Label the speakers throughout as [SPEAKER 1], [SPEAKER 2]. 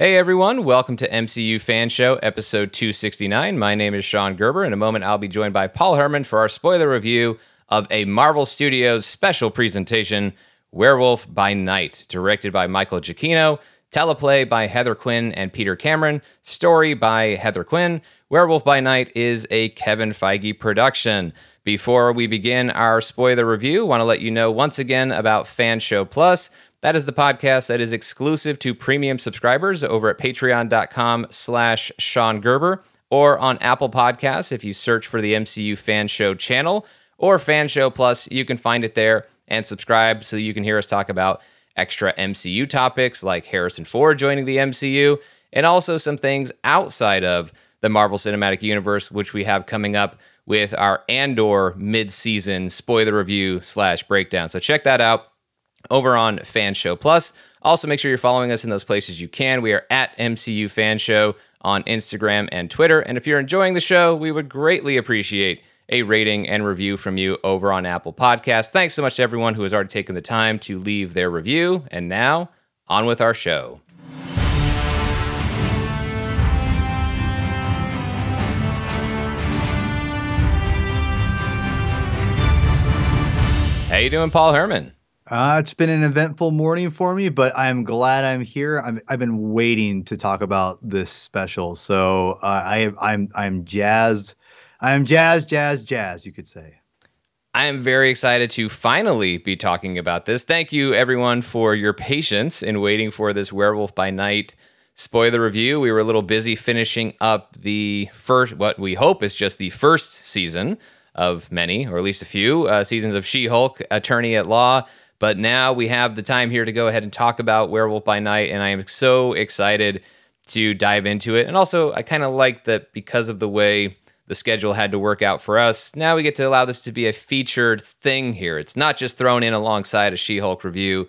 [SPEAKER 1] Hey everyone, welcome to MCU Fan Show, episode 269. My name is Sean Gerber. In a moment, I'll be joined by Paul Hermann for our spoiler review of a Marvel Studios special presentation, Werewolf by Night, directed by Michael Giacchino, teleplay by Heather Quinn and Peter Cameron, story by Heather Quinn. Werewolf by Night is a Kevin Feige production. Before we begin our spoiler review, want to let you know once again about Fan Show Plus. That is the podcast that is exclusive to premium subscribers over at patreon.com slash Sean Gerber or on Apple Podcasts if you search for the MCU Fan Show channel or Fan Show Plus, you can find it there and subscribe so you can hear us talk about extra MCU topics like Harrison Ford joining the MCU and also some things outside of the Marvel Cinematic Universe, which we have coming up with our Andor mid-season spoiler review slash breakdown. So check that out over on Fan Show Plus. Also, make sure you're following us in those places you can. We are at MCU Fan Show on Instagram and Twitter. And if you're enjoying the show, we would greatly appreciate a rating and review from you over on Apple Podcasts. Thanks so much to everyone who has already taken the time to leave their review. And now, on with our show. How you doing, Paul Hermann?
[SPEAKER 2] Uh, it's been an eventful morning for me, but I'm glad I'm here. i have been waiting to talk about this special, so uh, I, I'm I'm jazzed. I'm jazz, jazz, jazz. You could say.
[SPEAKER 1] I am very excited to finally be talking about this. Thank you, everyone, for your patience in waiting for this Werewolf by Night spoiler review. We were a little busy finishing up the first, what we hope is just the first season of many, or at least a few, uh, seasons of She Hulk, Attorney at Law. But now we have the time here to go ahead and talk about Werewolf by Night, and I am so excited to dive into it. And also, I kind of like that because of the way the schedule had to work out for us, now we get to allow this to be a featured thing here. It's not just thrown in alongside a She Hulk review.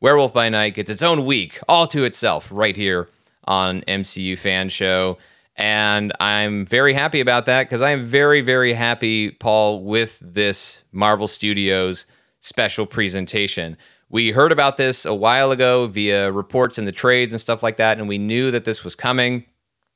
[SPEAKER 1] Werewolf by Night gets its own week all to itself right here on MCU Fan Show. And I'm very happy about that because I am very, very happy, Paul, with this Marvel Studios special presentation. We heard about this a while ago via reports in the trades and stuff like that, and we knew that this was coming,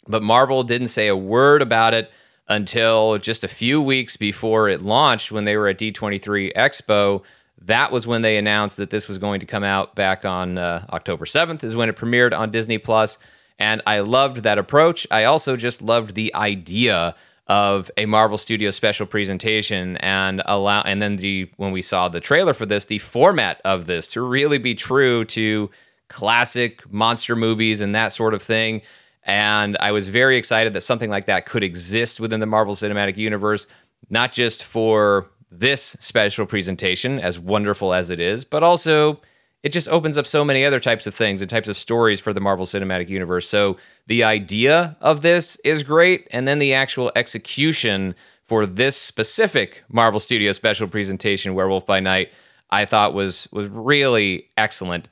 [SPEAKER 1] but Marvel didn't say a word about it until just a few weeks before it launched when they were at D23 Expo. That was when they announced that this was going to come out back on uh, October 7th, is when it premiered on Disney Plus. And I loved that approach. I also just loved the idea of a Marvel Studio special presentation and allow and then the when we saw the trailer for this, the format of this to really be true to classic monster movies and that sort of thing. And I was very excited that something like that could exist within the Marvel Cinematic Universe, not just for this special presentation, as wonderful as it is, but also it just opens up so many other types of things and types of stories for the Marvel Cinematic Universe. So the idea of this is great, and then the actual execution for this specific Marvel Studio special presentation, Werewolf by Night, I thought was was really excellent.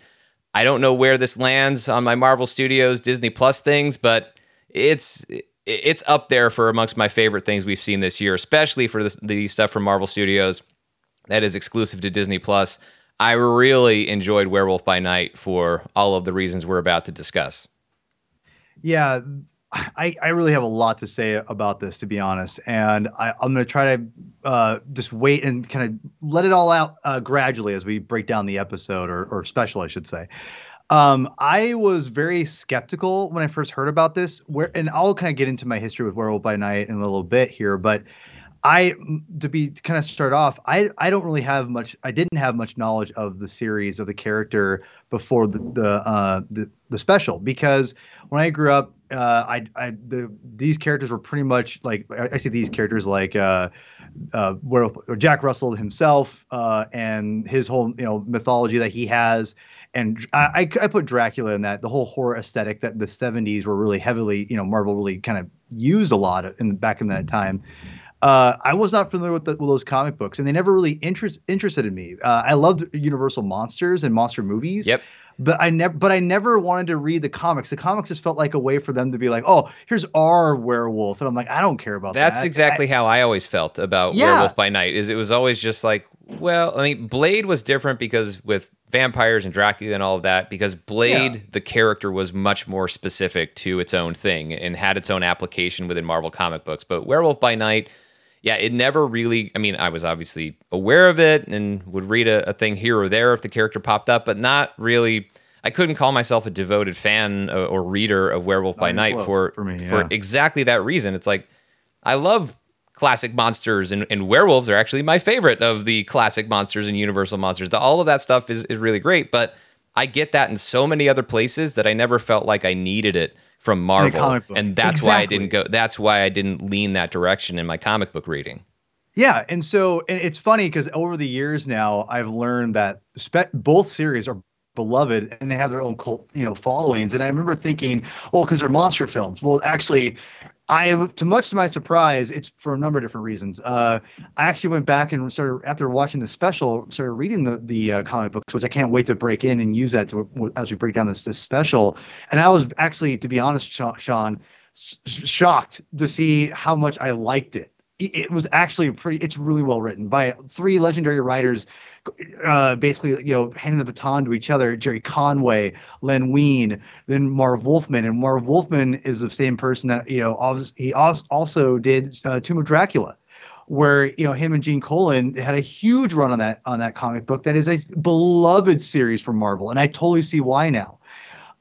[SPEAKER 1] I don't know where this lands on my Marvel Studios Disney Plus things, but it's it's up there for amongst my favorite things we've seen this year, especially for this, the stuff from Marvel Studios that is exclusive to Disney Plus. I really enjoyed Werewolf by Night for all of the reasons we're about to discuss.
[SPEAKER 2] Yeah, I, I really have a lot to say about this, to be honest. And I, am going to try to uh, just wait and kind of let it all out uh, gradually as we break down the episode or, or special, I should say. Um, I was very skeptical when I first heard about this. Where, and I'll kind of get into my history with Werewolf by Night in a little bit here, but I to be to kind of start off, I I don't really have much. I didn't have much knowledge of the series of the character before the the uh, the, the special because when I grew up, uh, I I the these characters were pretty much like I, I see these characters like uh, uh, where Jack Russell himself uh, and his whole you know mythology that he has. And I, I put Dracula in that the whole horror aesthetic that the 70s were really heavily, you know, Marvel really kind of used a lot in back in that time. Uh, I was not familiar with, the, with, those comic books, and they never really interest, interested in me. Uh, I loved Universal monsters and monster movies.
[SPEAKER 1] Yep.
[SPEAKER 2] But I never, but I never wanted to read the comics. The comics just felt like a way for them to be like, "Oh, here's our werewolf," and I'm like, I don't care about
[SPEAKER 1] That's
[SPEAKER 2] that.
[SPEAKER 1] That's exactly I, how I always felt about yeah. Werewolf by Night. Is it was always just like, well, I mean, Blade was different because with vampires and Dracula and all of that because Blade, yeah. the character, was much more specific to its own thing and had its own application within Marvel comic books. But Werewolf by Night, yeah, it never really. I mean, I was obviously aware of it and would read a, a thing here or there if the character popped up, but not really. I couldn't call myself a devoted fan or, or reader of Werewolf by Night for for, me, yeah. for exactly that reason. It's like I love classic monsters and, and, werewolves are actually my favorite of the classic monsters and universal monsters. The, all of that stuff is, is really great, but I get that in so many other places that I never felt like I needed it from Marvel. And that's exactly. why I didn't go that's why I didn't lean that direction in my comic book reading.
[SPEAKER 2] Yeah, and so and it's funny because over the years now I've learned that spe- both series are beloved and they have their own cult, you know, followings. And I remember thinking, oh, because they're monster films. Well, actually, I, to much to my surprise, it's for a number of different reasons. Uh, I actually went back and started after watching the special, started reading the the uh, comic books, which I can't wait to break in and use that to, as we break down this this special. And I was actually, to be honest, Sean, shocked to see how much I liked it. It was actually pretty. It's really well written by three legendary writers uh, basically, you know, handing the baton to each other. Gerry Conway, Len Wein, then Marv Wolfman, and Marv Wolfman is the same person that you know. He also did uh, Tomb of Dracula, where you know him and Gene Colan had a huge run on that on that comic book. That is a beloved series for Marvel, and I totally see why now.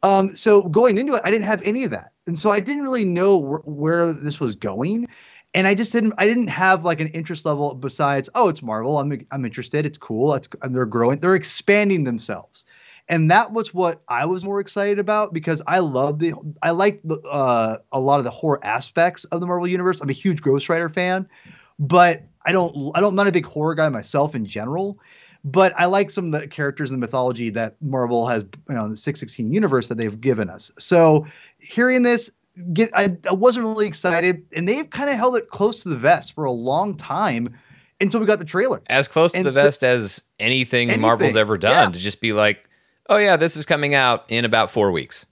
[SPEAKER 2] Um, so going into it, I didn't have any of that, and so I didn't really know wh- where this was going and I just didn't I didn't have like an interest level besides oh it's Marvel I'm I'm interested it's cool it's they're growing they're expanding themselves. And that was what I was more excited about because I love the I like the, uh, a lot of the horror aspects of the Marvel universe. I'm a huge Ghost Rider fan but I don't I don't I'm not a big horror guy myself in general but I like some of the characters in the mythology that Marvel has you know the 616 universe that they've given us. So hearing this get I, I wasn't really excited, and they've kind of held it close to the vest for a long time until we got the trailer.
[SPEAKER 1] As close to and the so, vest as anything, anything, Marvel's ever done. Yeah. To just be like, oh yeah, this is coming out in about four weeks,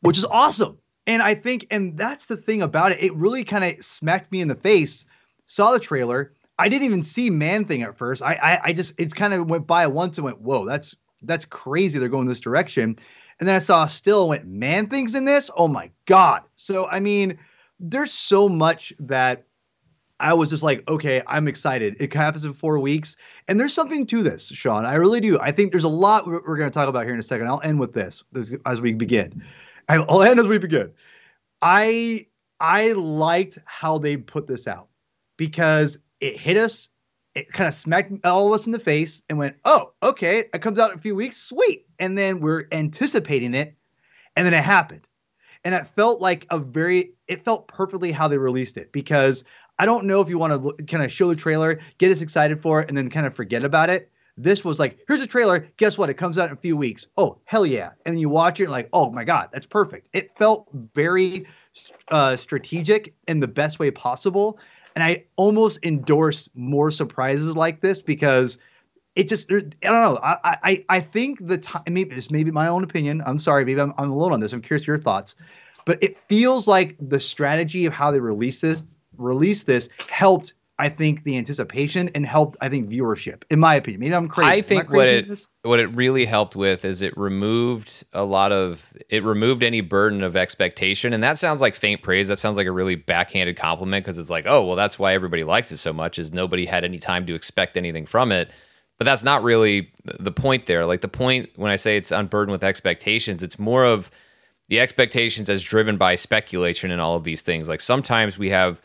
[SPEAKER 2] which is awesome. And I think, and that's the thing about it. It really kind of smacked me in the face. Saw the trailer. I didn't even see Man Thing at first. I, I, I just, it's kind of went by once and went, whoa, that's that's crazy. They're going this direction. And then I saw still went man things in this. Oh my god! So I mean, there's so much that I was just like, okay, I'm excited. It happens in four weeks, and there's something to this, Sean. I really do. I think there's a lot we're, going to talk about here in a second. I'll end with this as we begin. I'll end as we begin. I I liked how they put this out because it hit us it kind of smacked all of us in the face and went, "Oh, okay, it comes out in a few weeks, sweet." And then we're anticipating it, and then it happened, and it felt like a very, it felt perfectly how they released it because I don't know if you want to kind of show the trailer, get us excited for it, and then kind of forget about it. This was like, here's a trailer. Guess what? It comes out in a few weeks. Oh, hell yeah! And then you watch it, like, oh my god, that's perfect. It felt very uh, strategic in the best way possible and I almost endorse more surprises like this because it just I don't know. I I I think the time maybe this may be my own opinion. I'm sorry, maybe I'm, I'm alone on this. I'm curious your thoughts, but it feels like the strategy of how they release this release this helped I think the anticipation and helped I think viewership. In my opinion, maybe I'm crazy.
[SPEAKER 1] I think
[SPEAKER 2] I
[SPEAKER 1] what it what it really helped with is it removed a lot of it removed any burden of expectation, and that sounds like faint praise. That sounds like a really backhanded compliment because it's like, oh well, that's why everybody likes it so much is nobody had any time to expect anything from it. But that's not really the point there. Like the point when I say it's unburdened with expectations, it's more of the expectations as driven by speculation and all of these things. Like sometimes we have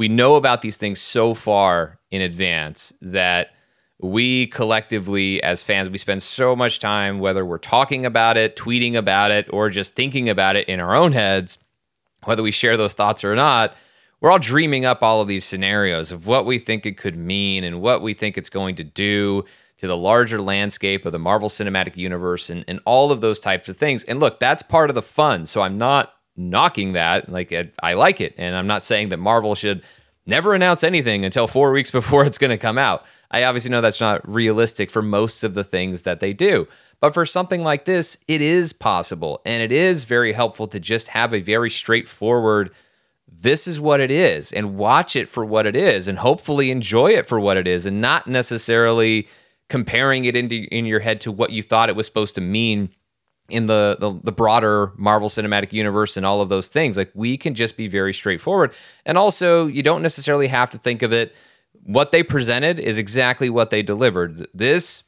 [SPEAKER 1] we know about these things so far in advance that we collectively as fans we spend so much time whether we're talking about it tweeting about it or just thinking about it in our own heads whether we share those thoughts or not we're all dreaming up all of these scenarios of what we think it could mean and what we think it's going to do to the larger landscape of the Marvel Cinematic Universe and, and all of those types of things. And look, that's part of the fun. So I'm not knocking that. Like I like it, and I'm not saying that Marvel should never announce anything until four weeks before it's going to come out. I obviously know that's not realistic for most of the things that they do. But for something like this, it is possible. And it is very helpful to just have a very straightforward, this is what it is, and watch it for what it is, and hopefully enjoy it for what it is, and not necessarily comparing it into in your head to what you thought it was supposed to mean in the, the, the broader Marvel Cinematic Universe and all of those things. Like we can just be very straightforward, and also you don't necessarily have to think of it. What they presented is exactly what they delivered. This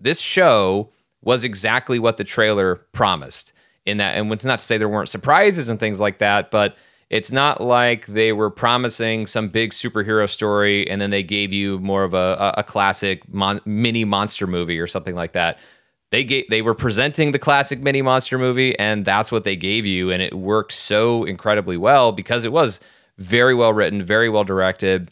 [SPEAKER 1] this show was exactly what the trailer promised. In that, and it's not to say there weren't surprises and things like that, but it's not like they were promising some big superhero story and then they gave you more of a, a classic mon- mini monster movie or something like that they gave, they were presenting the classic mini monster movie and that's what they gave you and it worked so incredibly well because it was very well written very well directed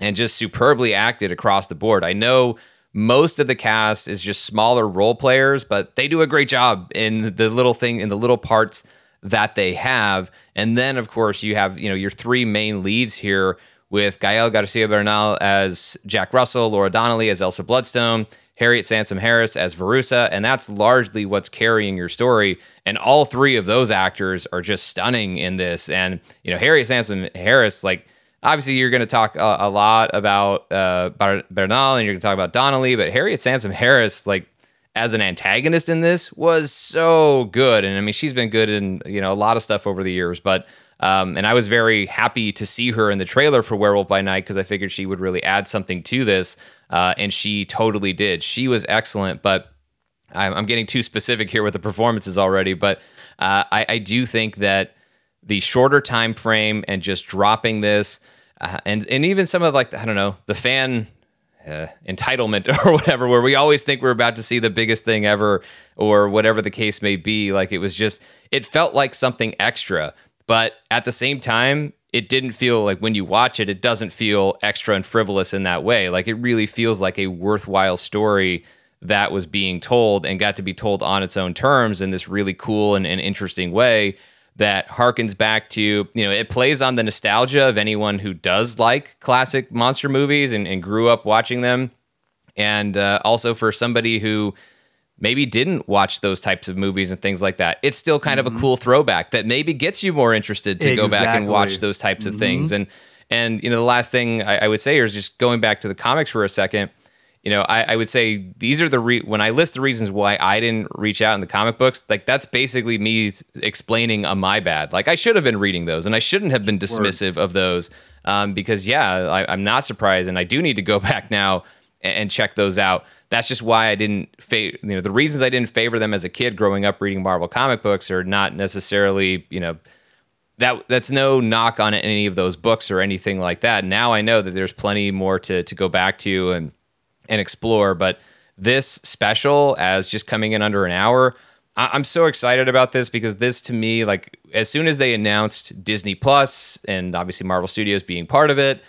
[SPEAKER 1] and just superbly acted across the board. I know most of the cast is just smaller role players but they do a great job in the little thing in the little parts that they have. And then of course you have you know your three main leads here with Gael Garcia Bernal as Jack Russell, Laura Donnelly as Elsa Bloodstone, Harriet Sansom Harris as Verussa, and that's largely what's carrying your story. And all three of those actors are just stunning in this. And you know, Harriet Sansom Harris, like obviously you're going to talk a, a, lot about uh, Bernal and you're going to talk about Donnelly, but Harriet Sansom Harris, like as an antagonist in this, was so good. And I mean, she's been good in you know a lot of stuff over the years, but. Um, and I was very happy to see her in the trailer for Werewolf by Night because I figured she would really add something to this. Uh, and she totally did. She was excellent, but I'm, I'm, getting too specific here with the performances already. But uh, I, I, do think that the shorter time frame and just dropping this, uh, and and even some of like I don't know the fan uh, entitlement or whatever, where we always think we're about to see the biggest thing ever, or whatever the case may be. Like it was just, it felt like something extra, but at the same time, it didn't feel like when you watch it, it doesn't feel extra and frivolous in that way. Like it really feels like a worthwhile story that was being told and got to be told on its own terms in this really cool and, and interesting way that harkens back to, you know, it plays on the nostalgia of anyone who does like classic monster movies and, and grew up watching them. And uh, also for somebody who maybe didn't watch those types of movies and things like that. It's still kind mm-hmm. of a mm-hmm. cool throwback that maybe gets you more interested to exactly. go back and watch those types of mm-hmm. things. And and you know, the last thing I, I, would say is just going back to the comics for a second. You know, I, I would say these are the re- when I list the reasons why I didn't reach out in the comic books. Like that's basically me explaining a my bad. Like I should have been reading those, and I shouldn't have been dismissive Word. of those. Um, because yeah, I, I'm not surprised, and I do need to go back now and, check those out that's just why I didn't favor, you know, the reasons I didn't favor them as a kid growing up reading Marvel comic books are not necessarily, you know, that that's no knock on any of those books or anything like that. Now I know that there's plenty more to to go back to and and explore, but this special as just coming in under an hour, I, am so excited about this because this to me, like as soon as they announced Disney Plus and obviously Marvel Studios being part of it,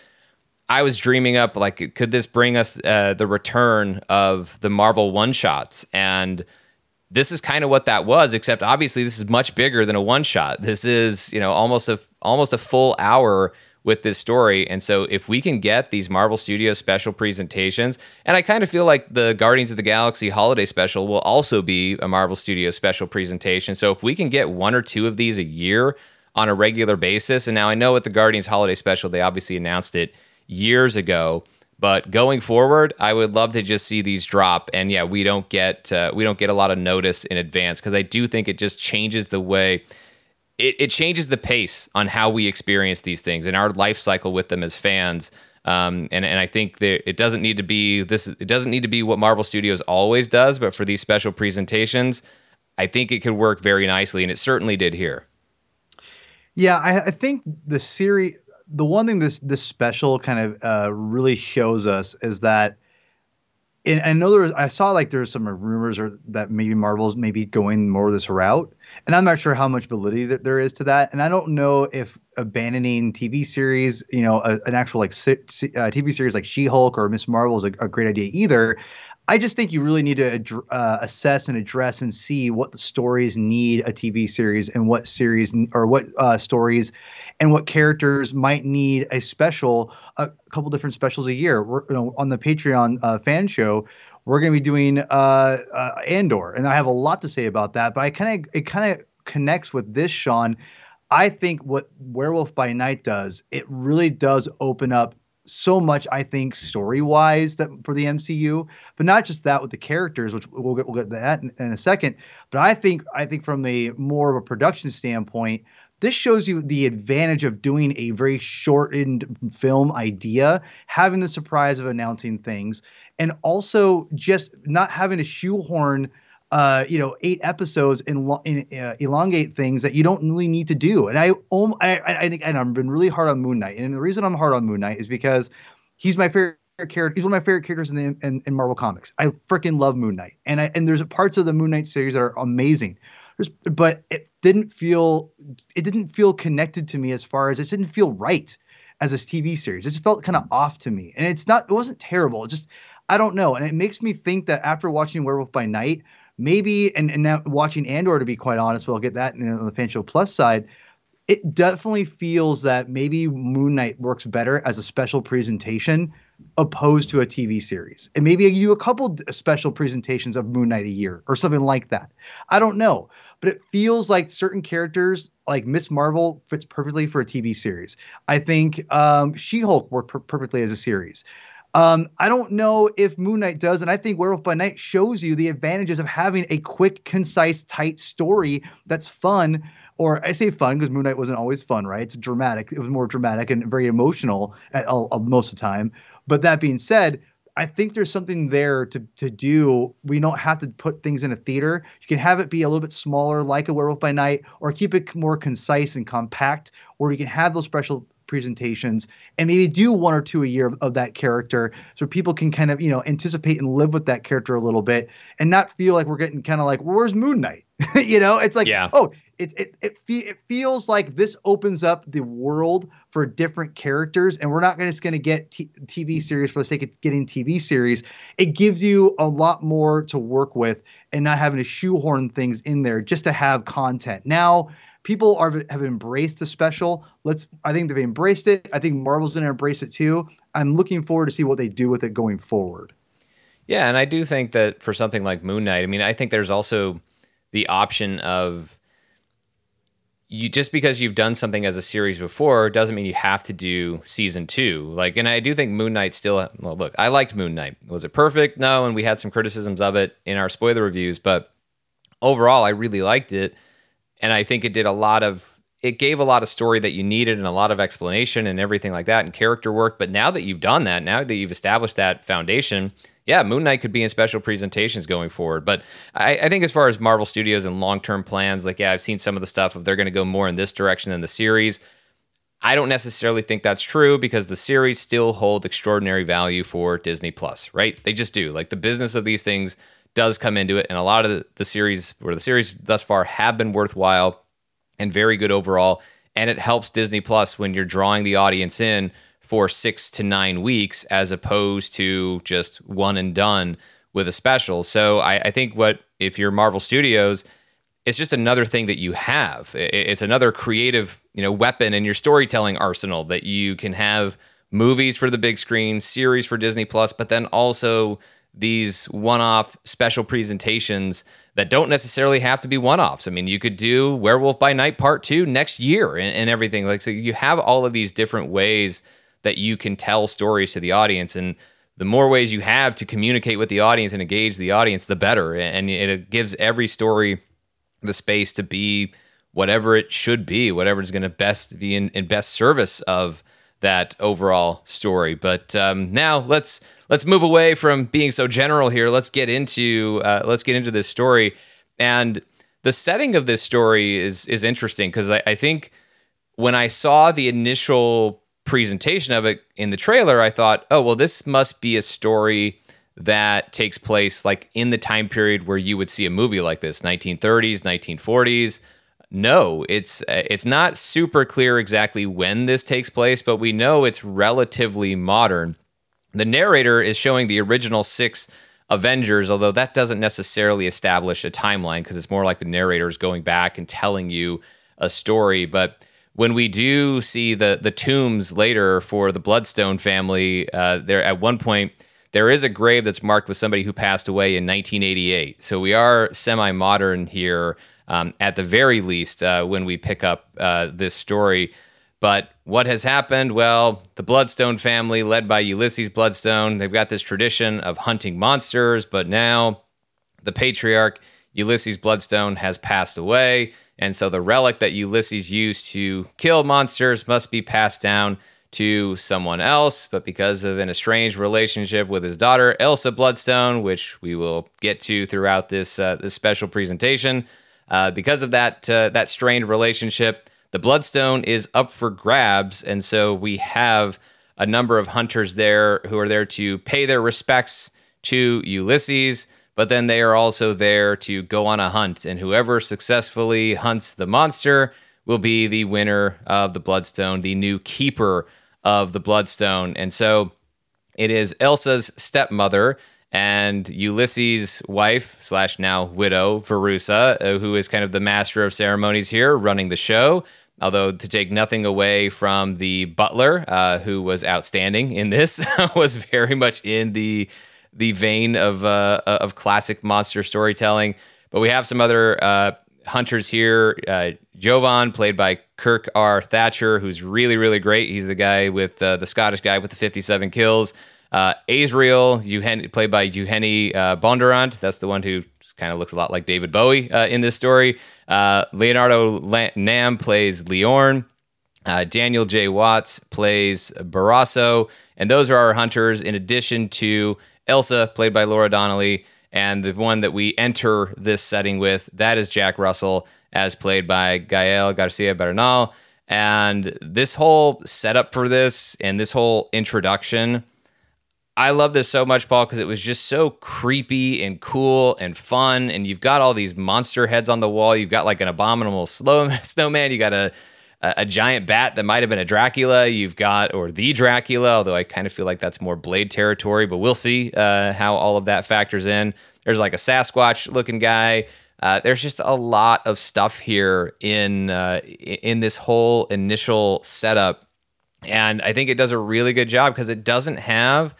[SPEAKER 1] I was dreaming up like, could this bring us uh, the return of the Marvel one shots? And this is kind of what that was, except obviously this is much bigger than a one shot. This is you know almost a almost a full hour with this story. And so if we can get these Marvel Studios special presentations, and I kind of feel like the Guardians of the Galaxy holiday special will also be a Marvel Studios special presentation. So if we can get one or two of these a year on a regular basis, and now I know with the Guardians holiday special, they obviously announced it years ago. But going forward, I would love to just see these drop. And yeah, we don't get uh, we don't get a lot of notice in advance because I do think it just changes the way it, it changes the pace on how we experience these things and our life cycle with them as fans. Um, and and I think that it doesn't need to be this. It doesn't need to be what Marvel Studios always does, but for these special presentations, I think it could work very nicely, and it certainly did here.
[SPEAKER 2] Yeah, I, I think the series the one thing this this special kind of uh, really shows us is that and I know there was, I saw like there's some rumors or that maybe Marvel's maybe going more this route, and I'm not sure how much validity that there is to that. And I don't know if abandoning TV series, you know, a, an actual like uh, TV series like She-Hulk or Miss Marvel is a, a, great idea either. I just think you really need to uh, assess and address and see what the stories need a TV series and what series or what uh, stories and what characters might need a special, a couple different specials a year. We're, you know, on the Patreon uh, fan show, we're going to be doing uh, uh, Andor, and I have a lot to say about that. But I kind of it kind of connects with this, Sean. I think what Werewolf by Night does, it really does open up so much, I think, mm-hmm. story wise that for the MCU, but not just that with the characters, which we'll get we'll get to that in, in a second. But I think I think from a more of a production standpoint, this shows you the advantage of doing a very shortened film idea, having the surprise of announcing things, and also just not having to shoehorn uh, you know, eight episodes and uh, elongate things that you don't really need to do. And I, um, I, I, think, and I've been really hard on Moon Knight. And the reason I'm hard on Moon Knight is because he's my favorite character. He's one of my favorite characters in the in, in Marvel Comics. I freaking love Moon Knight, and I, and there's parts of the Moon Knight series that are amazing. There's, but it didn't feel it didn't feel connected to me as far as it didn't feel right as a TV series. It just felt kind of off to me, and it's not. It wasn't terrible. It just I don't know, and it makes me think that after watching Werewolf by Night maybe and, and now watching Andor to be quite honest, we'll get that on the Fan Show Plus side. It definitely feels that maybe Moon Knight works better as a special presentation opposed to a TV series. And maybe you a couple special presentations of Moon Knight a year or something like that. I don't know, but it feels like certain characters like Miss Marvel fits perfectly for a TV series. I think um, She-Hulk worked per- perfectly as a series. Um, I don't know if Moon Knight does, and I think Werewolf by Night shows you the advantages of having a quick, concise, tight story that's fun. Or I say fun because Moon Knight wasn't always fun, right? It's dramatic. It was more dramatic and very emotional at, most of the time. But that being said, I think there's something there to to do. We don't have to put things in a theater. You can have it be a little bit smaller, like a Werewolf by Night, or keep it more concise and compact, or you can have those special presentations and maybe do one or two a year of, of, that character so people can kind of you know anticipate and live with that character a little bit and not feel like we're getting kind of like well, where's moon knight? You know it's like yeah. oh it it it, fe- it feels like this opens up the world for different characters and we're not gonna, just going to get t- tv series for the sake of getting tv series. It gives you a lot more to work with and not having to shoehorn things in there just to have content. Now people are have embraced the special. Let's I think they've embraced it. I think Marvel's gonna embrace it too. I'm looking forward to see what they do with it going forward.
[SPEAKER 1] Yeah, and I do think that for something like Moon Knight, I mean, I think there's also the option of you just because you've done something as a series before doesn't mean you have to do season two. Like, and I do think Moon Knight still. Well, look, I liked Moon Knight. Was it perfect? No, and we had some criticisms of it in our spoiler reviews, but overall, I really liked it and I think it did a lot of it gave a lot of story that you needed and a lot of explanation and everything like that and character work. But now that you've done that, now that you've established that foundation, yeah, Moon Knight could be in special presentations going forward. But I, I think as far as Marvel Studios and long term plans, like yeah, I've seen some of the stuff of they're going to go more in this direction than the series. I don't necessarily think that's true because the series still hold extraordinary value for Disney Plus, right? They just do. Like the business of these things does come into it, and a lot of the, the series or the series thus far have been worthwhile and very good overall. And it helps Disney Plus when you're drawing the audience in for six to nine weeks as opposed to just one and done with a special. So I, I think what if you're Marvel Studios, it's just another thing that you have. It's another creative, you know, weapon in your storytelling arsenal that you can have movies for the big screen, series for Disney Plus, but then also these one-off special presentations that don't necessarily have to be one-offs. I mean, you could do Werewolf by Night Part Two next year and, and, everything. Like, so you have all of these different ways that you can tell stories to the audience, and the more ways you have to communicate with the audience and engage the audience, the better. And it gives every story the space to be whatever it should be, whatever is going to best be in, in best service of that overall story. But um, now let's let's move away from being so general here. Let's get into uh, let's get into this story and the setting of this story is is interesting because I, I think when I saw the initial presentation of it in the trailer, I thought, oh well, this must be a story that takes place like in the time period where you would see a movie like this 1930s 1940s no, it's it's not super clear exactly when this takes place, but we know it's relatively modern. The narrator is showing the original six Avengers, although that doesn't necessarily establish a timeline because it's more like the narrator is going back and telling you a story. But when we do see the the tombs later for the Bloodstone family, uh, there at one point there is a grave that's marked with somebody who passed away in 1988. So we are semi modern here um, at the very least uh, when we pick up uh, this story. But what has happened? Well, the Bloodstone family, led by Ulysses Bloodstone, they've got this tradition of hunting monsters, but now the patriarch, Ulysses Bloodstone, has passed away. And so the relic that Ulysses used to kill monsters must be passed down to someone else. But because of an estranged relationship with his daughter, Elsa Bloodstone, which we will get to throughout this, uh, this special presentation, uh, because of that, uh, that strained relationship, the Bloodstone is up for grabs. And so we have a number of hunters there who are there to pay their respects to Ulysses, but then they are also there to go on a hunt. And whoever successfully hunts the monster will be the winner of the Bloodstone, the new keeper of the Bloodstone. And so it is Elsa's stepmother and Ulysses' wife slash now widow, Verussa, uh, who is kind of the master of ceremonies here, running the show. Although to take nothing away from the butler, uh, who was outstanding in this, was very much in the the vein of uh, of classic monster storytelling. But we have some other uh, hunters here. Uh, Jovan, played by Kirk R. Thatcher, who's really really great. He's the guy with uh, the Scottish guy with the 57 kills. Uh, played by Eugenie uh, Bondurant. That's the one who kind of looks a lot like David Bowie uh, in this story. Uh, Leonardo Nam plays Liorn. Uh, Daniel J. Watts plays Barasso. And those are our hunters, in addition to Elsa, played by Laura Donnelly. And the one that we enter this setting with, that is Jack Russell, as played by Gael Garcia Bernal. And this whole setup for this and this whole introduction I love this so much, Paul, because it was just so creepy and cool and fun. And you've got all these monster heads on the wall. You've got like an abominable slow, snowman. You got a, a, a giant bat that might have been a Dracula. You've got, or the Dracula, although I kind of feel like that's more Blade territory, but we'll see uh, how all of that factors in. There's like a Sasquatch looking guy. Uh, there's just a lot of stuff here in uh, in this whole initial setup, and I think it does a really good job because it doesn't have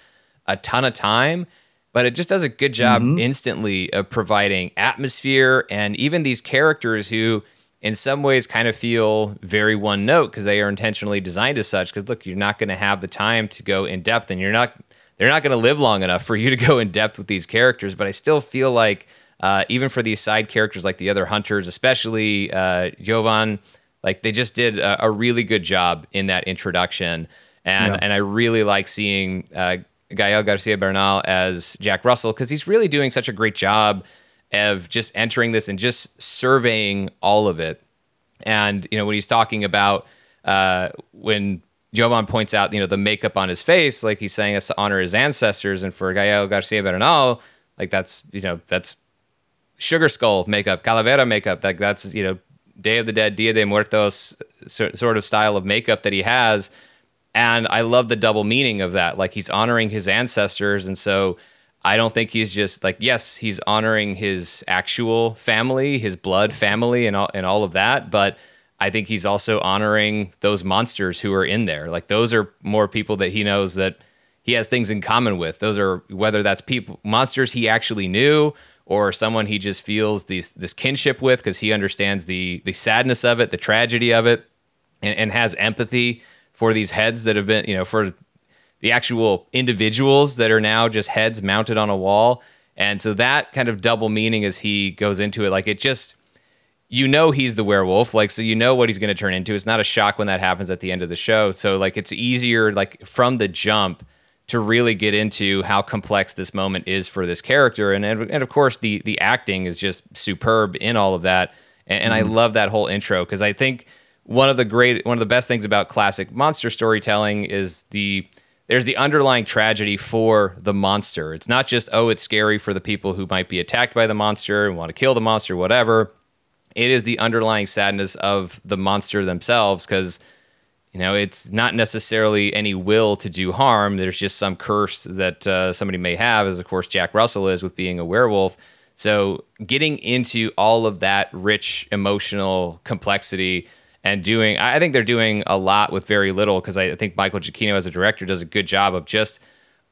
[SPEAKER 1] a ton of time, but it just does a good job mm-hmm. instantly of providing atmosphere and even these characters who in some ways kind of feel very one note because they are intentionally designed as such because look you're not going to have the time to go in depth and you're not they're not going to live long enough for you to go in depth with these characters but i still feel like uh, even for these side characters like the other hunters especially uh, jovan like they just did a, a, really good job in that introduction and yeah. and i really like seeing uh, Gael Garcia Bernal as Jack Russell because he's really doing such a great job of just entering this and just surveying all of it. And you know when he's talking about uh, when Jovan points out you know the makeup on his face, like he's saying us to honor his ancestors, and for Gael Garcia Bernal, like that's you know that's sugar skull makeup, calavera makeup, like that's you know Day of the Dead, Dia de Muertos sort of style of makeup that he has and I love the double meaning of that. Like he's honoring his ancestors. And so I don't think he's just like, yes, he's honoring his actual family, his blood family, and all, and all of that. But I think he's also honoring those monsters who are in there. Like those are more people that he knows that he has things in common with. Those are whether that's people, monsters he actually knew, or someone he just feels these this kinship with because he understands the the sadness of it, the tragedy of it, and, and has empathy for these heads that have been, you know, for the actual individuals that are now just heads mounted on a wall. And so that kind of double meaning as he goes into it, like it just, you know, he's the werewolf. Like, so you know what he's going to turn into. It's not a shock when that happens at the end of the show. So, like, it's easier, like, from the jump to really get into how complex this moment is for this character. And, and, and of course, the, the acting is just superb in all of that. And, and mm-hmm. I love that whole intro because I think one of the great one of the best things about classic monster storytelling is the there's the underlying tragedy for the monster. It's not just oh it's scary for the people who might be attacked by the monster and want to kill the monster whatever. It is the underlying sadness of the monster themselves cuz you know, it's not necessarily any will to do harm. There's just some curse that uh, somebody may have, as of course Jack Russell is with being a werewolf. So, getting into all of that rich emotional complexity and doing I think they're doing a lot with very little because I think Michael Giacchino as a director does a good job of just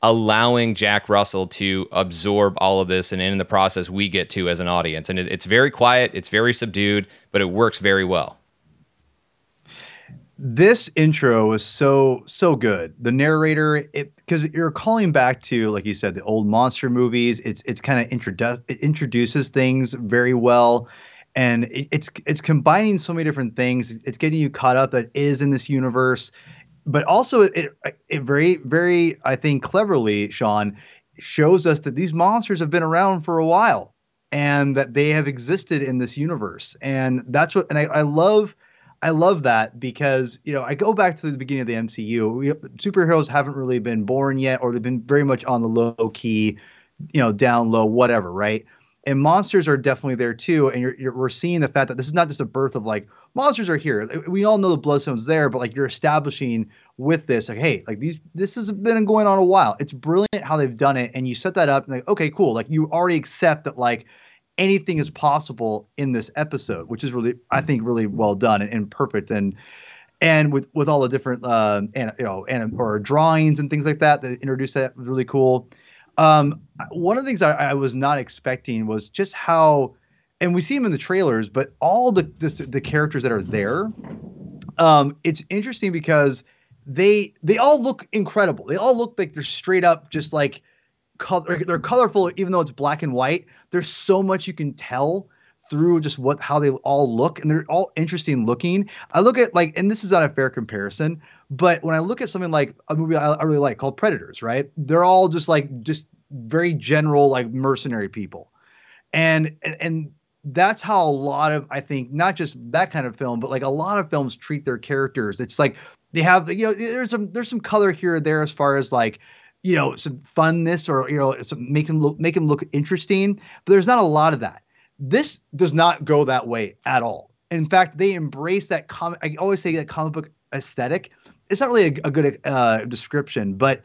[SPEAKER 1] allowing Jack Russell to absorb all of this and in the process we get to as an audience and it, it's very quiet it's very subdued but it works very well
[SPEAKER 2] this intro was so so good. The narrator, it because you're calling back to like you said, the old monster movies. It's it's kind of introduce it introduces things very well, and it, it's it's combining so many different things. It's getting you caught up that is in this universe, but also it it very very I think cleverly, Sean, shows us that these monsters have been around for a while and that they have existed in this universe, and that's what and I, I love I love that because you know I go back to the beginning of the MCU. We, superheroes haven't really been born yet, or they've been very much on the low key, you know, down low, whatever, right? And monsters are definitely there too. And you're, you're, we're seeing the fact that this is not just a birth of like monsters are here. We all know the Bloodstone's there, but like you're establishing with this, like, hey, like these, this has been going on a while. It's brilliant how they've done it, and you set that up, and like, okay, cool. Like you already accept that, like anything is possible in this episode, which is really, I think, really well done and, and perfect. And and with with all the different uh, and you know and or drawings and things like that that introduced that was really cool. Um, one of the things I, I, was not expecting was just how, and we see them in the trailers, but all the the, the characters that are there. Um, it's interesting because they they all look incredible. They all look like they're straight up just like color they're colorful even though it's black and white there's so much you can tell through just what how they all look and they're all interesting looking i look at like and this is not a fair comparison but when i look at something like a movie i, I really like called predators right? They're all just like just very general like mercenary people. And and, that's how a lot of i think not just that kind of film but like a lot of films treat their characters. It's like they have you know there's some there's some color here or there as far as like you know some funness or you know some make him look make him look interesting but there's not a lot of that. This does not go that way at all. In fact they embrace that comic i always say that comic book aesthetic it's not really a, a good uh, description but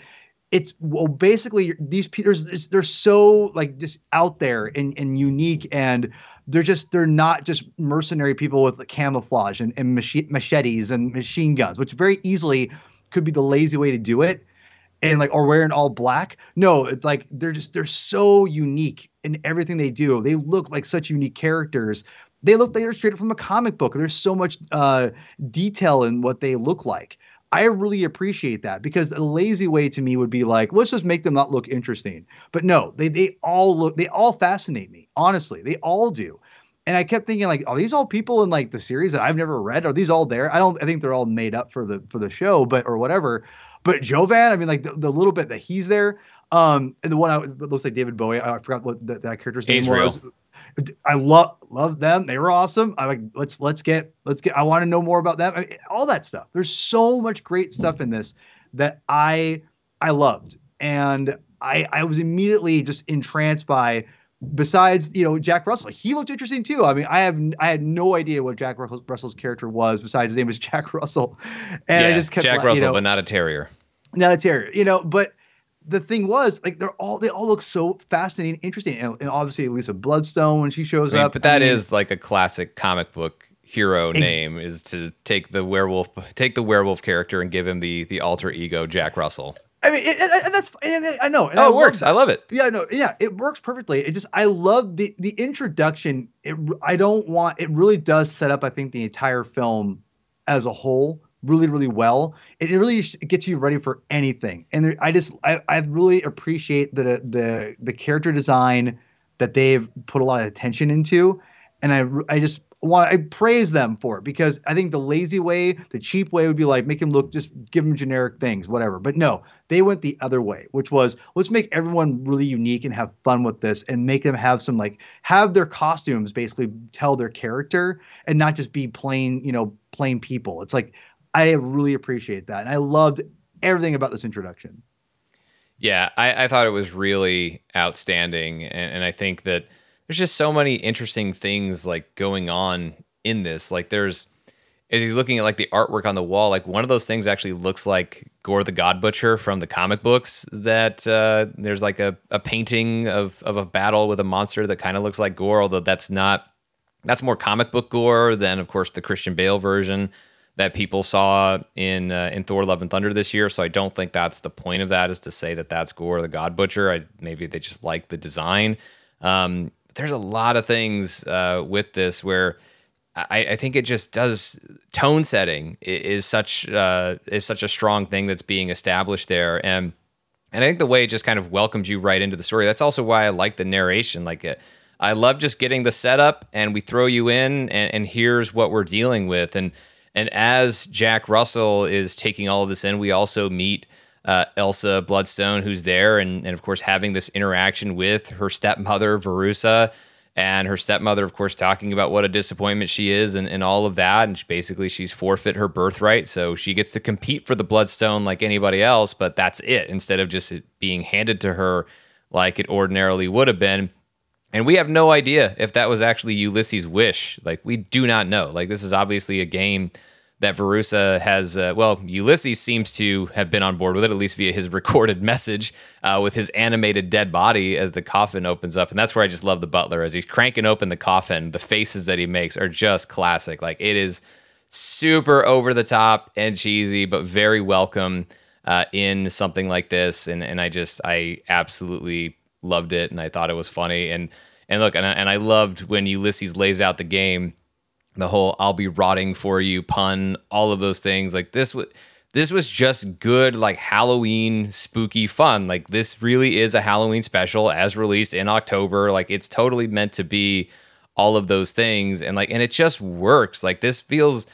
[SPEAKER 2] it's well basically these peters they're so like just out there and, and unique and they're just they're not just mercenary people with like camouflage and, and machetes and machine guns which very easily could be the lazy way to do it and like or wearing all black. No, it's like they're just they're so unique in everything they do. They look like such unique characters. They look like they're straight from a comic book. There's so much uh, detail in what they look like. I really appreciate that because the lazy way to me would be like, let's just make them not look interesting. But no, they they all look they all fascinate me. Honestly, they all do. And I kept thinking like, are these all people in like the series that I've never read? Are these all there? I don't I think they're all made up for the for the show, but or whatever. But Jovan, I mean, like the, the little bit that he's there, um, and the one I, looks like David Bowie. I forgot what the, that character's name was. I love love them. They were awesome. I like let's let's get let's get. I want to know more about them. I mean, all that stuff. There's so much great stuff in this that I I loved, and I I was immediately just entranced by. Besides, you know, Jack Russell, he looked interesting too. I mean, I have I had no idea what Jack Russell's character was. Besides, his name was Jack Russell, and
[SPEAKER 1] yeah,
[SPEAKER 2] I just kept
[SPEAKER 1] Jack Russell,
[SPEAKER 2] you know,
[SPEAKER 1] but not a terrier
[SPEAKER 2] not a terrier, you know. But the thing was, like, they're all they all look so fascinating, interesting, and, and obviously Elsa Bloodstone when she shows
[SPEAKER 1] I mean,
[SPEAKER 2] up.
[SPEAKER 1] But that I mean, is like a classic comic book hero ex- name is to take the werewolf, take the werewolf character and give him the the alter ego Jack Russell.
[SPEAKER 2] I mean, it, and that's and I know.
[SPEAKER 1] And oh, I it works. I love it.
[SPEAKER 2] Yeah, no, yeah, it works perfectly. It just I love the the introduction. It I don't want. It really does set up. I think the entire film as a whole really really well it really gets you ready for anything and there, i just I, I really appreciate the the the character design that they've put a lot of attention into and i i just want I praise them for it because I think the lazy way, the cheap way would be like make them look just give them generic things, whatever. But no, they went the other way, which was let's make everyone really unique and have fun with this and make them have some like have their costumes basically tell their character and not just be plain, you know, plain people. It's like I really appreciate that. And I loved everything about this introduction.
[SPEAKER 1] Yeah, I, I thought it was really outstanding. And, and I think that there's just so many interesting things like going on in this. Like there's as he's looking at like the artwork on the wall, like one of those things actually looks like Gorr the God Butcher from the comic books. That uh, there's like a, a painting of of a battle with a monster that kind of looks like Gorr, although that's not that's more comic book gore than of course the Christian Bale version that people saw in uh, in Thor: Love and Thunder this year. So I don't think that's the point of that is to say that that's Gorr the God Butcher. I, maybe they just like the design. Um, there's a lot of things uh, with this where I, I, think it just does tone setting is such uh, is such a strong thing that's being established there, and and I think the way it just kind of welcomes you right into the story. That's also why I like the narration. Like it, I love just getting the setup, and we throw you in, and, and here's what we're dealing with, and and as Jack Russell is taking all of this in, we also meet. Uh, Elsa Bloodstone, who's there, and, and of course having this interaction with her stepmother Verussa, and her stepmother, of course, talking about what a disappointment she is and, and all of that. And she, basically, she's forfeit her birthright. So she gets to compete for the Bloodstone like anybody else, but that's it, instead of just being handed to her like it ordinarily would have been. And we have no idea if that was actually Ulysses' wish. Like, we do not know. Like, this is obviously a game that Verussa has, uh, well, Ulysses seems to have been on board with it, at least via his recorded message uh, with his animated dead body as the coffin opens up. And that's where I just love the butler as he's cranking open the coffin. The faces that he makes are just classic. Like it is super over the top and cheesy, but very welcome uh, in something like this. And, and I just, I absolutely loved it. And I thought it was funny. And, and look, and I, and I loved when Ulysses lays out the game the whole "I'll be rotting for you" pun, all of those things. Like this was this was just good, like Halloween spooky fun. Like this really is a Halloween special as released in October. Like it's totally meant to be all of those things, and like and it just works. Like this feels.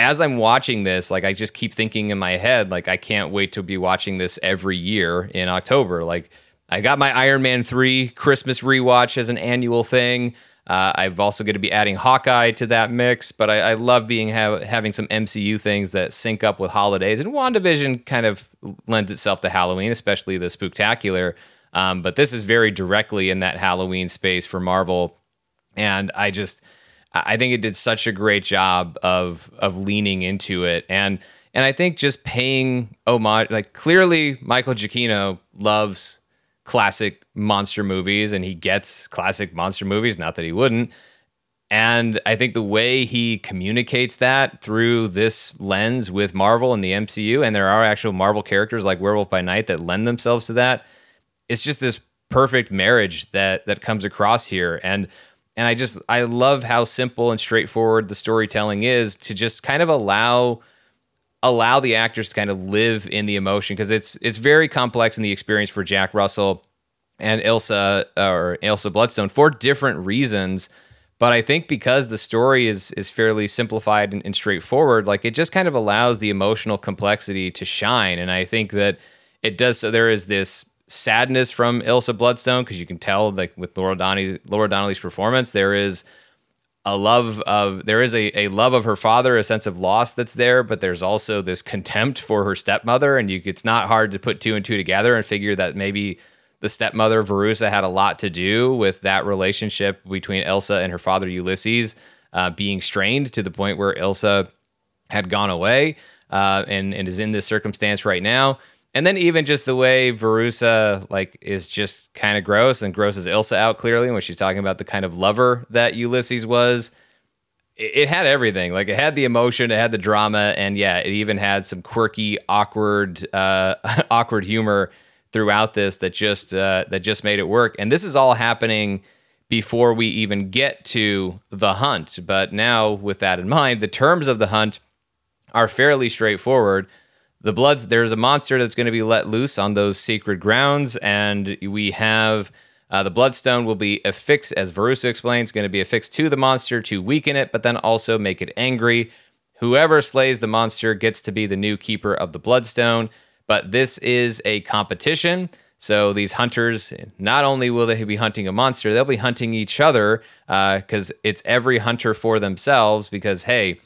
[SPEAKER 1] As I'm watching this, like I just keep thinking in my head, like I can't wait to be watching this every year in October. Like I got my Iron Man 3 Christmas rewatch as an annual thing. Uh, I'm also going to be adding Hawkeye to that mix, but I, I love being ha- having some MCU things that sync up with holidays. And WandaVision kind of lends itself to Halloween, especially the Spooktacular. Um, but this is very directly in that Halloween space for Marvel, and I just I think it did such a great job of of leaning into it, and and I think just paying homage. Like clearly, Michael Giacchino loves classic monster movies and he gets classic monster movies, not that he wouldn't. And I think the way he communicates that through this lens with Marvel and the MCU, and there are actual Marvel characters like Werewolf by Night that lend themselves to that, it's just this perfect marriage that that comes across here. And and I just I love how simple and straightforward the storytelling is to just kind of allow allow the actors to kind of live in the emotion because it's it's very complex in the experience for Jack Russell and Ilsa or Ilsa Bloodstone for different reasons. But I think because the story is is fairly simplified and, and, straightforward, like it just kind of allows the emotional complexity to shine. And I think that it does. So there is this sadness from Ilsa Bloodstone because you can tell, like with Laura Donnelly, Laura Donnelly's performance, there is a love of there is a, a love of her father, a sense of loss that's there, but there's also this contempt for her stepmother, and you it's not hard to put two and two together and figure that maybe the stepmother Verussa had a lot to do with that relationship between Elsa and her father Ulysses uh, being strained to the point where Elsa had gone away uh, and and is in this circumstance right now and then even just the way Verussa like is just kind of gross and grosses Ilsa out clearly when she's talking about the kind of lover that Ulysses was. It, it had everything. Like it had the emotion, it had the drama, and yeah, it even had some quirky, awkward, uh, awkward humor throughout this that just uh, that just made it work. And this is all happening before we even get to the hunt. But now, with that in mind, the terms of the hunt are fairly straightforward the blood there's a monster that's going to be let loose on those sacred grounds and we have uh, the bloodstone will be affixed as Verussa explains going to be affixed to the monster to weaken it but then also make it angry. Whoever slays the monster gets to be the new keeper of the bloodstone but this is a competition. So these hunters not only will they be hunting a monster they'll be hunting each other because uh, it's every hunter for themselves because hey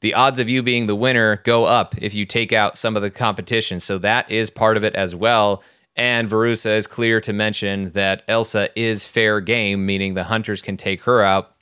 [SPEAKER 1] the odds of you being the winner go up if you take out some of the competition. So that is part of it as well. And Verussa is clear to mention that Elsa is fair game, meaning the hunters can take her out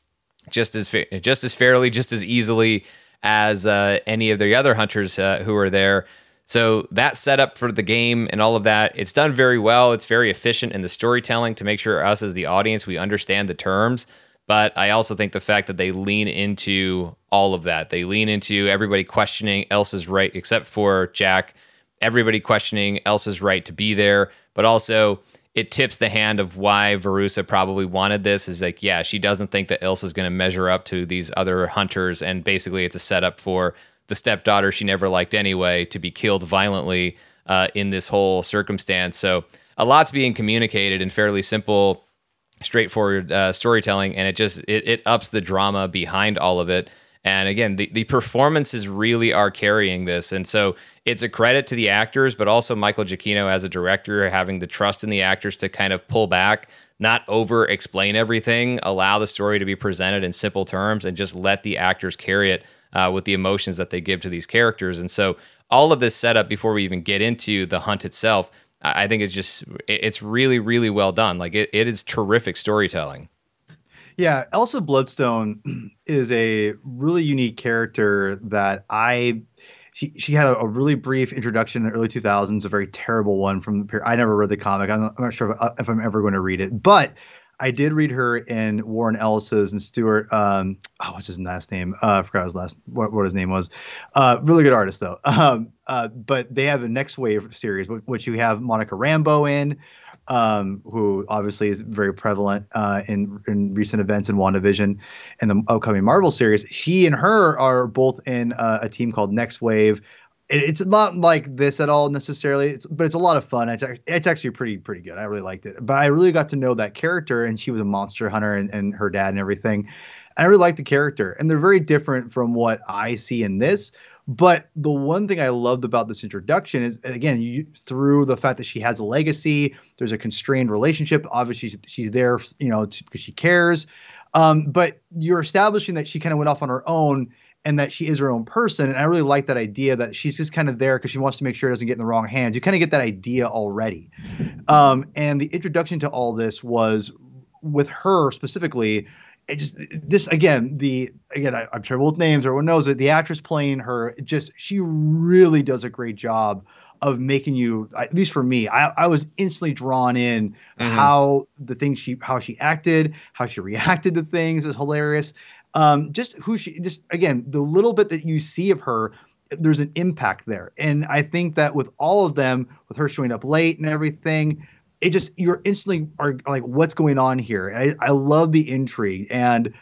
[SPEAKER 1] just as fa- just as fairly, just as easily as uh, any of the other hunters uh, who are there. So that setup for the game and all of that, it's done very well. It's very efficient in the storytelling to make sure us as the audience we understand the terms. But I also think the fact that they lean into all of that, they lean into everybody questioning Elsa's right, except for Jack, everybody questioning Elsa's right to be there. But also, it tips the hand of why Verussa probably wanted this is like, yeah, she doesn't think that Ilsa's going to measure up to these other hunters. And basically, it's a setup for the stepdaughter she never liked anyway to be killed violently uh, in this whole circumstance. So, a lot's being communicated in fairly simple, straightforward uh, storytelling. And it just, it, it ups the drama behind all of it. And again, the, the performances really are carrying this. And so it's a credit to the actors, but also Michael Giacchino as a director having the trust in the actors to kind of pull back, not over explain everything, allow the story to be presented in simple terms, and just let the actors carry it uh, with the emotions that they give to these characters. And so all of this setup before we even get into the hunt itself, I think it's just, it's really, really well done. Like it, it is terrific storytelling.
[SPEAKER 2] Yeah, Elsa Bloodstone is a really unique character that I she she had a, really brief introduction in the early 2000s, a very terrible one from the period. I never read the comic. I'm not, I'm not sure if, uh, if, I'm ever going to read it, but I did read her in Warren Ellis's and Stuart. Um, oh, what's his last name? Uh, I forgot his last what, what his name was. Uh, really good artist though. Um, uh, but they have a next wave series, which you have Monica Rambeau in um, who obviously is very prevalent uh, in in recent events in WandaVision and the upcoming Marvel series. She and her are both in uh, a team called Next Wave. It, it's not like this at all necessarily, it's, but it's a lot of fun. It's, it's actually pretty pretty good. I really liked it. But I really got to know that character, and she was a monster hunter and, and her dad and everything. And I really like the character, and they're very different from what I see in this but the one thing I loved about this introduction is, again, you, through the fact that she has a legacy, there's a constrained relationship. Obviously, she's, she's there, you know, because she cares. Um, but you're establishing that she kind of went off on her own and that she is her own person. And I really like that idea that she's just kind of there because she wants to make sure it doesn't get in the wrong hands. You kind of get that idea already. Um, and the introduction to all this was with her specifically it just this again the again I, am terrible with names everyone knows it the actress playing her just she really does a great job of making you at least for me i, I was instantly drawn in mm-hmm. how the things she how she acted how she reacted to things is hilarious um just who she just again the little bit that you see of her there's an impact there. And i think that with all of them with her showing up late and everything it just you're instantly are like what's going on here? I, I love the intrigue and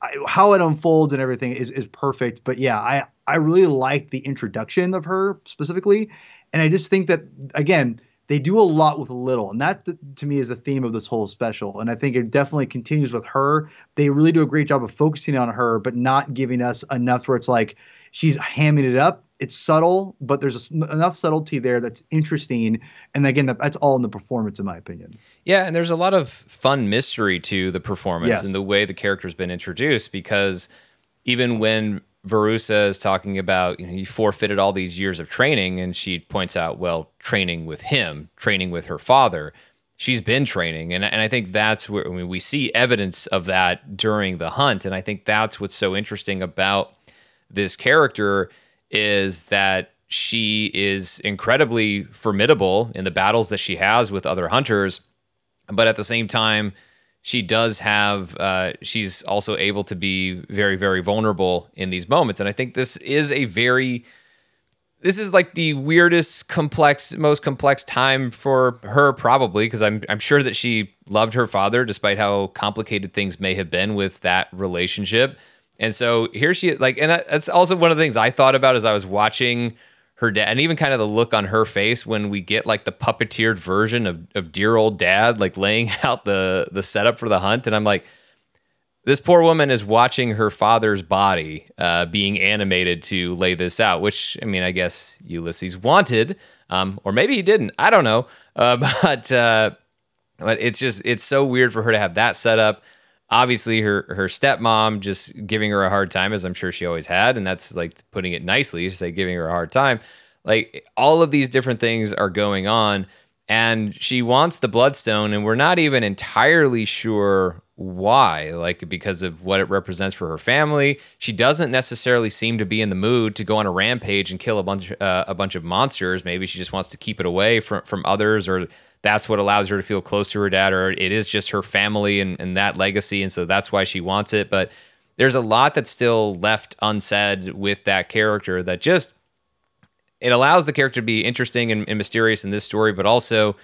[SPEAKER 2] I, how it unfolds and everything is is perfect. But yeah i i really like the introduction of her specifically. And i just think that again they do a lot with little and that to me is the theme of this whole special and i think it definitely continues with her they really do a great job of focusing on her but not giving us enough where it's like she's hamming it up it's subtle, but there's enough subtlety there that's interesting. And again, that's all in the performance, in my opinion.
[SPEAKER 1] Yeah, and there's a lot of fun mystery to the performance yes. and the way the character's been introduced because even when Verussa is talking about, you know, he forfeited all these years of training, and she points out, well, training with him, training with her father. She's been training, and and I think that's where I mean, we see evidence of that during the hunt, and I think that's what's so interesting about this character is that she is incredibly formidable in the battles that she has with other hunters, but at the same time, she does have uh, she's also able to be very very vulnerable in these moments. And i think this is a very this is like the weirdest complex most complex time for her probably because I'm, I'm sure that she loved her father despite how complicated things may have been with that relationship. And so here she like, and that's also one of the things I thought about as I was watching her dad, and even kind of the look on her face when we get like the puppeteered version of of dear old dad, like laying out the the setup for the hunt, and I'm like, this poor woman is watching her father's body uh, being animated to lay this out, which I mean, I guess Ulysses wanted, um, or maybe he didn't. I don't know, uh, but uh, but it's just it's so weird for her to have that set up obviously her her stepmom just giving her a hard time as i'm sure she always had and that's like putting it nicely to say giving her a hard time. Like all of these different things are going on and she wants the bloodstone and we're not even entirely sure why like because of what it represents for her family. She doesn't necessarily seem to be in the mood to go on a rampage and kill a bunch uh, a bunch of monsters. Maybe she just wants to keep it away from from others or that's what allows her to feel close to her dad, or it is just her family and, and that legacy. And so that's why she wants it. But there's a lot that's still left unsaid with that character that just it allows the character to be interesting and, and mysterious in this story, but also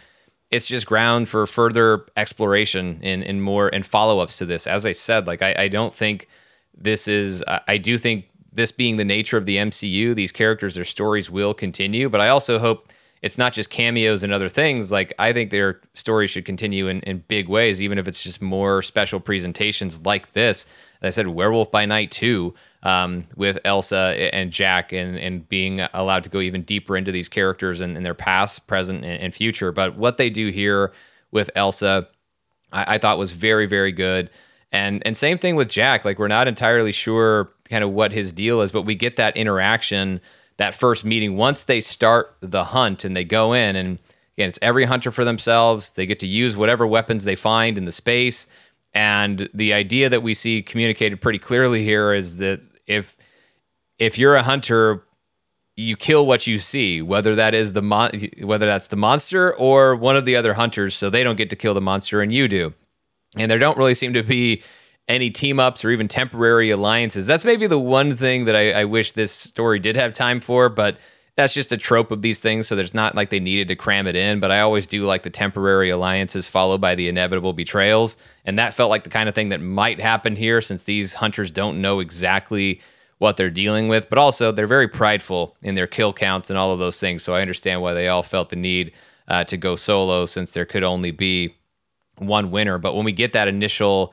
[SPEAKER 1] it's just ground for further exploration and, and more and follow-ups to this. As I said, like I, I don't think this is I do think this being the nature of the MCU, these characters, their stories will continue. But I also hope it's not just cameos and other things. Like I think their stories should continue in, in big ways, even if it's just more special presentations like this. As I said, Werewolf by Night 2 um, with Elsa and Jack and, and being allowed to go even deeper into these characters and, and their past, present, and, and, future. But what they do here with Elsa, I, I thought was very, very good. And and same thing with Jack. Like we're not entirely sure kind of what his deal is, but we get that interaction, that first meeting once they start the hunt and they go in and again it's every hunter for themselves. They get to use whatever weapons they find in the space. And the idea that we see communicated pretty clearly here is that if if you're a hunter, you kill what you see, whether that is the mon- whether that's the monster or one of the other hunters, so they don't get to kill the monster and you do. And there don't really seem to be any team ups or even temporary alliances. That's maybe the one thing that I, I wish this story did have time for, but that's just a trope of these things. So there's not like they needed to cram it in, but I always do like the temporary alliances followed by the inevitable betrayals. And that felt like the kind of thing that might happen here since these hunters don't know exactly what they're dealing with, but also they're very prideful in their kill counts and all of those things. So I understand why they all felt the need uh, to go solo since there could only be one winner. But when we get that initial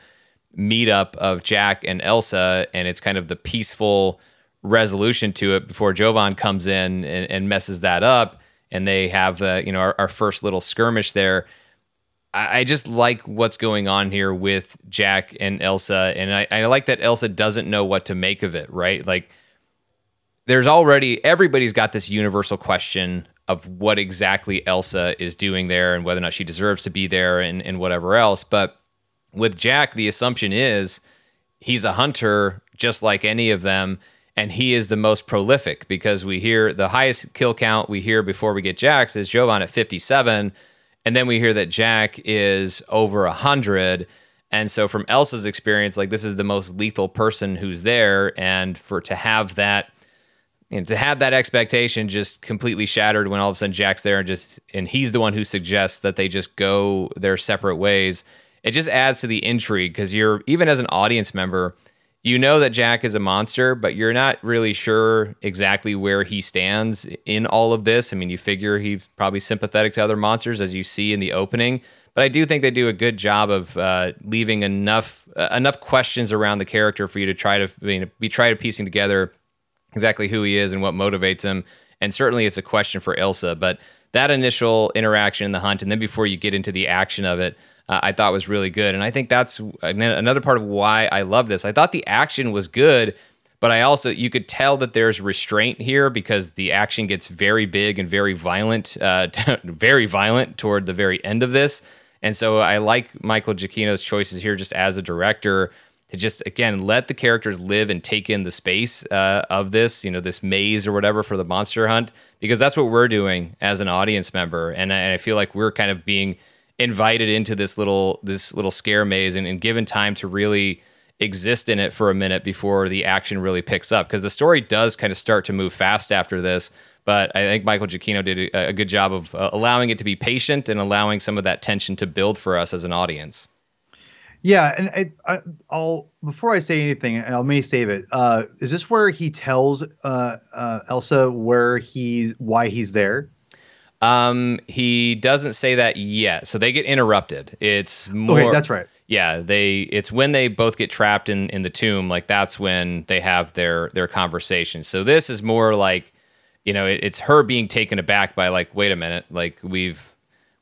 [SPEAKER 1] meetup of Jack and Elsa, and it's kind of the peaceful resolution to it before Jovan comes in and, and messes that up, and they have uh, you know our, our, first little skirmish there. I, I, just like what's going on here with Jack and Elsa, and I, I like that Elsa doesn't know what to make of it. Right, like there's already everybody's got this universal question of what exactly Elsa is doing there and whether or not she deserves to be there and, and whatever else. But with Jack, the assumption is he's a hunter just like any of them, and he is the most prolific because we hear the highest kill count we hear before we get Jack's is Jovan at 57, and then we hear that Jack is over 100. And so, from Elsa's experience, like this is the most lethal person who's there, and for to have that and to have that expectation just completely shattered when all of a sudden Jack's there and just and he's the one who suggests that they just go their separate ways. It just adds to the intrigue because you're even as an audience member, you know that Jack is a monster, but you're not really sure exactly where he stands in all of this. I mean, you figure he's probably sympathetic to other monsters as you see in the opening, but I do think they do a good job of uh, leaving enough uh, enough questions around the character for you to try to know, be try to piecing together exactly who he is and what motivates him. And certainly it's a question for Elsa, but that initial interaction in the hunt, and then before you get into the action of it, uh, I thought was really good. And I think that's another part of why I love this. I thought the action was good, but I also, you could tell that there's restraint here because the action gets very big and very violent, uh, very violent toward the very end of this. And so I like Michael Giacchino's choices here just as a director to just again let the characters live and take in the space uh, of this, you know, this maze or whatever for the monster hunt, because that's what we're doing as an audience member, and I, and I feel like we're kind of being invited into this little this little scare maze and, and given time to really exist in it for a minute before the action really picks up because the story does kind of start to move fast after this but i think michael giacchino did a, good job of uh, allowing it to be patient and allowing some of that tension to build for us as an audience
[SPEAKER 2] yeah, and I, will before I say anything, and I may save it. Uh, is this where he tells uh, uh, Elsa where he's why he's there?
[SPEAKER 1] Um, he doesn't say that yet, so they get interrupted. It's more.
[SPEAKER 2] Okay, that's right.
[SPEAKER 1] Yeah, they. It's when they both get trapped in in the tomb. Like that's when they have their their conversation. So this is more like, you know, it, it's her being taken aback by like, wait a minute, like we've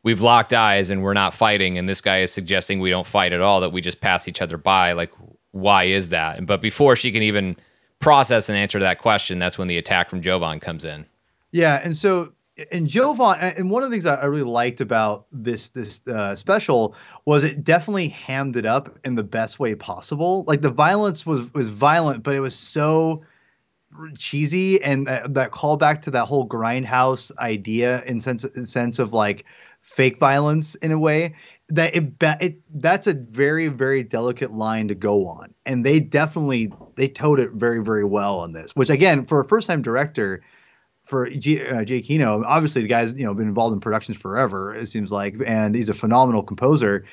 [SPEAKER 1] we've locked eyes and we're not fighting and this guy is suggesting we don't fight at all that we just pass each other by like why is that but before she can even process and answer to that question that's when the attack from jovan comes in
[SPEAKER 2] yeah and so and jovan and one of the things i really liked about this this uh, special was it definitely hammed it up in the best way possible. Like the violence was was violent but it was so cheesy and uh, that callback to that whole grindhouse idea in sense in sense of like fake violence in a way that it, it that's a very very delicate line to go on. And they definitely they towed it very very well on this which again for a first time director for G, uh, Giacchino, obviously the guy's you know been involved in productions forever. It seems like, and he's a phenomenal composer.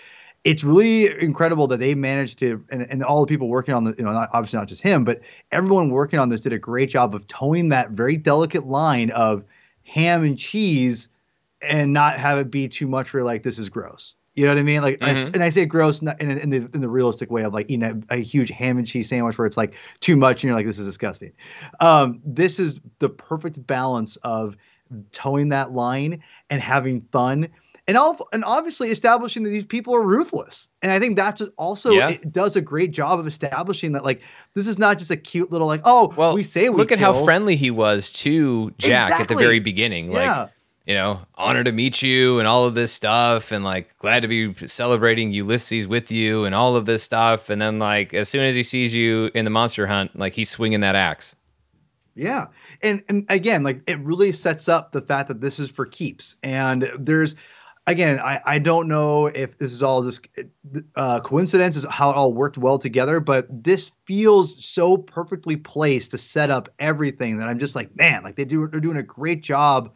[SPEAKER 2] It's really incredible that they managed to, and, and all the people working on the, you know, not, obviously not just him, but everyone working on this did a great job of towing that very delicate line of ham and cheese, and not have it be too much for like this is gross. You know what I mean? Like, mm-hmm. I, and I say gross in, in, in, the in the realistic way of like eating a, a, huge ham and cheese sandwich where it's like too much and you're like, this is disgusting. Um, this is the perfect balance of towing that line and having fun. And, all, and obviously establishing that these people are ruthless, and I think that's also yeah. it does a great job of establishing that like this is not just a cute little like oh well we say we
[SPEAKER 1] look
[SPEAKER 2] kill.
[SPEAKER 1] at how friendly he was to Jack exactly. at the very beginning like yeah you know, honor to meet you and all of this stuff, and like glad to be celebrating Ulysses with you and all of this stuff. And then, like, as soon as he sees you in the monster hunt, like he's swinging that axe.
[SPEAKER 2] Yeah, and and again, like it really sets up the fact that this is for keeps. And there's, again, I I don't know if this is all just uh, coincidence, is how it all worked well together, but this feels so perfectly placed to set up everything that I'm just like, man, like they do they're doing a great job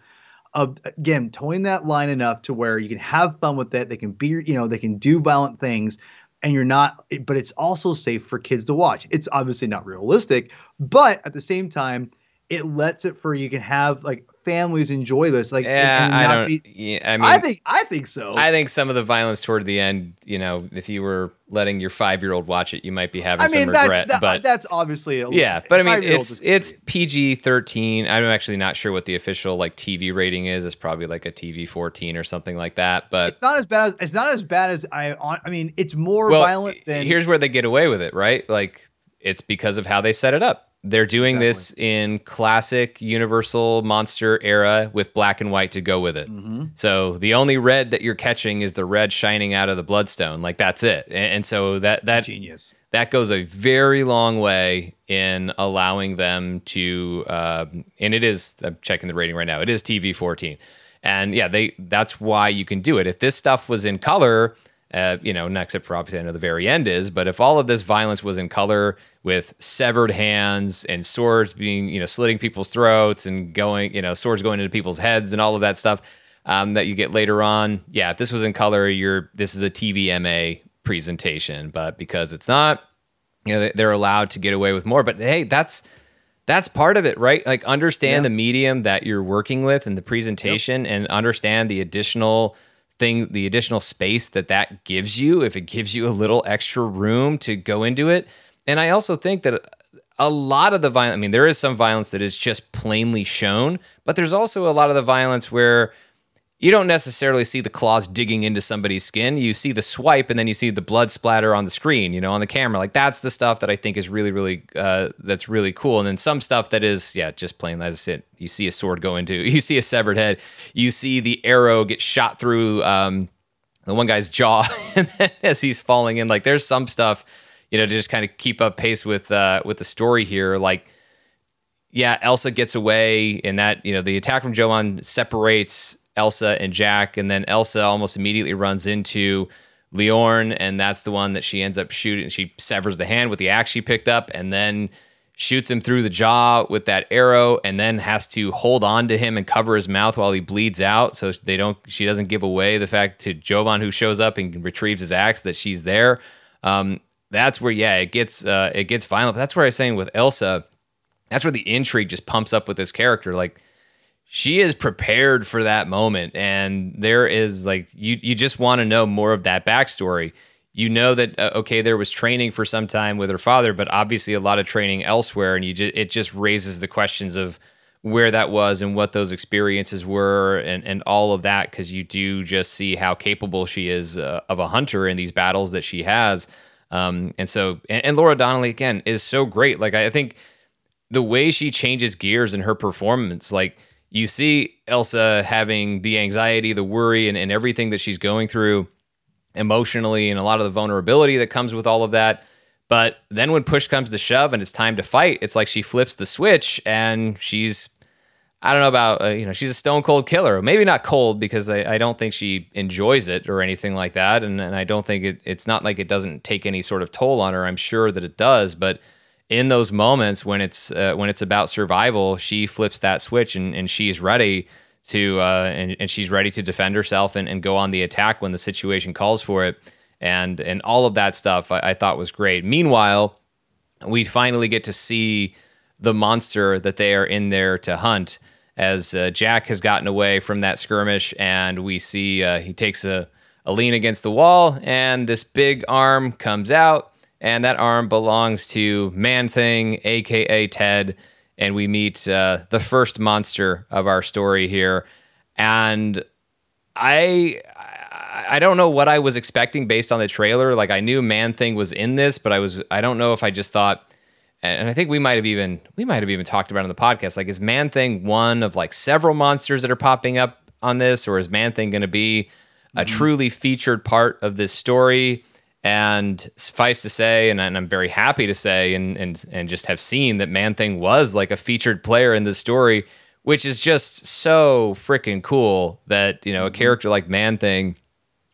[SPEAKER 2] of again towing that line enough to where you can have fun with it. They can be, you know, they can do violent things, and you're not. But it's also safe for kids to watch. It's obviously not realistic, but at the same time, it lets it for you can have like families enjoy this. Like,
[SPEAKER 1] yeah, and, and I don't. Be, yeah, I mean,
[SPEAKER 2] I think I think so.
[SPEAKER 1] I think some of the violence toward the end, you know, if you were letting your five year old watch it, you might be having I mean, some regret.
[SPEAKER 2] That,
[SPEAKER 1] but
[SPEAKER 2] that's obviously a,
[SPEAKER 1] yeah. But I mean, it's it's PG thirteen. I'm actually not sure what the official like TV rating is. It's probably like a TV fourteen or something like that. But
[SPEAKER 2] it's not as bad as it's not as bad as I. I mean, it's more well, violent than.
[SPEAKER 1] Here's where they get away with it, right? Like it's because of how they set it up they're doing Definitely. this in classic Universal monster era with black and white to go with it. Mm-hmm. So the only red that you're catching is the red shining out of the bloodstone. Like that's it. And, and so that that
[SPEAKER 2] genius
[SPEAKER 1] that goes a very long way in allowing them to. Uh, and it is. I'm checking the rating right now. It is TV 14. And yeah, they that's why you can do it. If this stuff was in color, uh, you know, except for obviously I know the very end is, but if all of this violence was in color with severed hands and swords being, you know, slitting people's throats and going, you know, swords going into people's heads and all of that stuff um, that you get later on. Yeah, if this was in color, you're this is a TVMA presentation, but because it's not, you know, they're allowed to get away with more. But hey, that's that's part of it, right? Like understand yeah. the medium that you're working with and the presentation, yep. and understand the additional thing, the additional space that that gives you. If it gives you a little extra room to go into it, and I also think that a lot of the violence, I mean, there is some violence that is just plainly shown, but there's also a lot of the violence where you don't necessarily see the claws digging into somebody's skin. You see the swipe and then you see the blood splatter on the screen, you know, on the camera. Like that's the stuff that I think is really, really, uh, that's really cool. And then some stuff that is, yeah, just plain as I said, you see a sword go into, you see a severed head, you see the arrow get shot through um, the one guy's jaw as he's falling in. Like there's some stuff you know, to just kind of keep up pace with uh, with the story here. Like, yeah, Elsa gets away, and that you know the attack from Jovan separates Elsa and Jack, and then Elsa almost immediately runs into Liorn, and that's the one that she ends up shooting. She severs the hand with the axe she picked up, and then shoots him through the jaw with that arrow, and then has to hold on to him and cover his mouth while he bleeds out, so they don't. She doesn't give away the fact to Jovan, who shows up and retrieves his axe, that she's there. Um, that's where yeah it gets uh, it gets violent. But that's where I was saying with Elsa, that's where the intrigue just pumps up with this character. Like she is prepared for that moment, and there is like you you just want to know more of that backstory. You know that uh, okay, there was training for some time with her father, but obviously a lot of training elsewhere, and you just it just raises the questions of where that was and what those experiences were and, and all of that because you do just see how capable she is uh, of a hunter in these battles that she has um, and so, and, and Laura Donnelly again is so great. Like I think the way she changes gears in her performance, like you see Elsa having the anxiety, the worry, and, and everything that she's going through emotionally, and a lot of the vulnerability that comes with all of that. But then when push comes to shove and it's time to fight, it's like she flips the switch and she's I don't know about uh, you know she's a stone cold killer. Maybe not cold because I, I don't think she enjoys it or anything like that, and, and I don't think it, it's not like it doesn't take any sort of toll on her. I'm sure that it does, but in those moments when it's uh, when it's about survival, she flips that switch and, and she's ready to uh, and, and she's ready to defend herself and, and go on the attack when the situation calls for it. And and all of that stuff I, I thought was great. Meanwhile, we finally get to see the monster that they are in there to hunt as uh, Jack has gotten away from that skirmish, and we see uh, he takes a, a lean against the wall, and this big arm comes out, and that arm belongs to Man Thing, aka Ted, and we meet uh, the first monster of our story here, and I. I don't know what I was expecting based on the trailer. Like I knew Man Thing was in this, but I was I don't know if I just thought and I think we might have even we might have even talked about it on the podcast. Like, is Man Thing one of like several monsters that are popping up on this, or is Man Thing going to be a mm-hmm. truly featured part of this story? And suffice to say, and, and I'm very happy to say, and and and just have seen that Man Thing was like a featured player in this story, which is just so freaking cool that you know a mm-hmm. character like Man Thing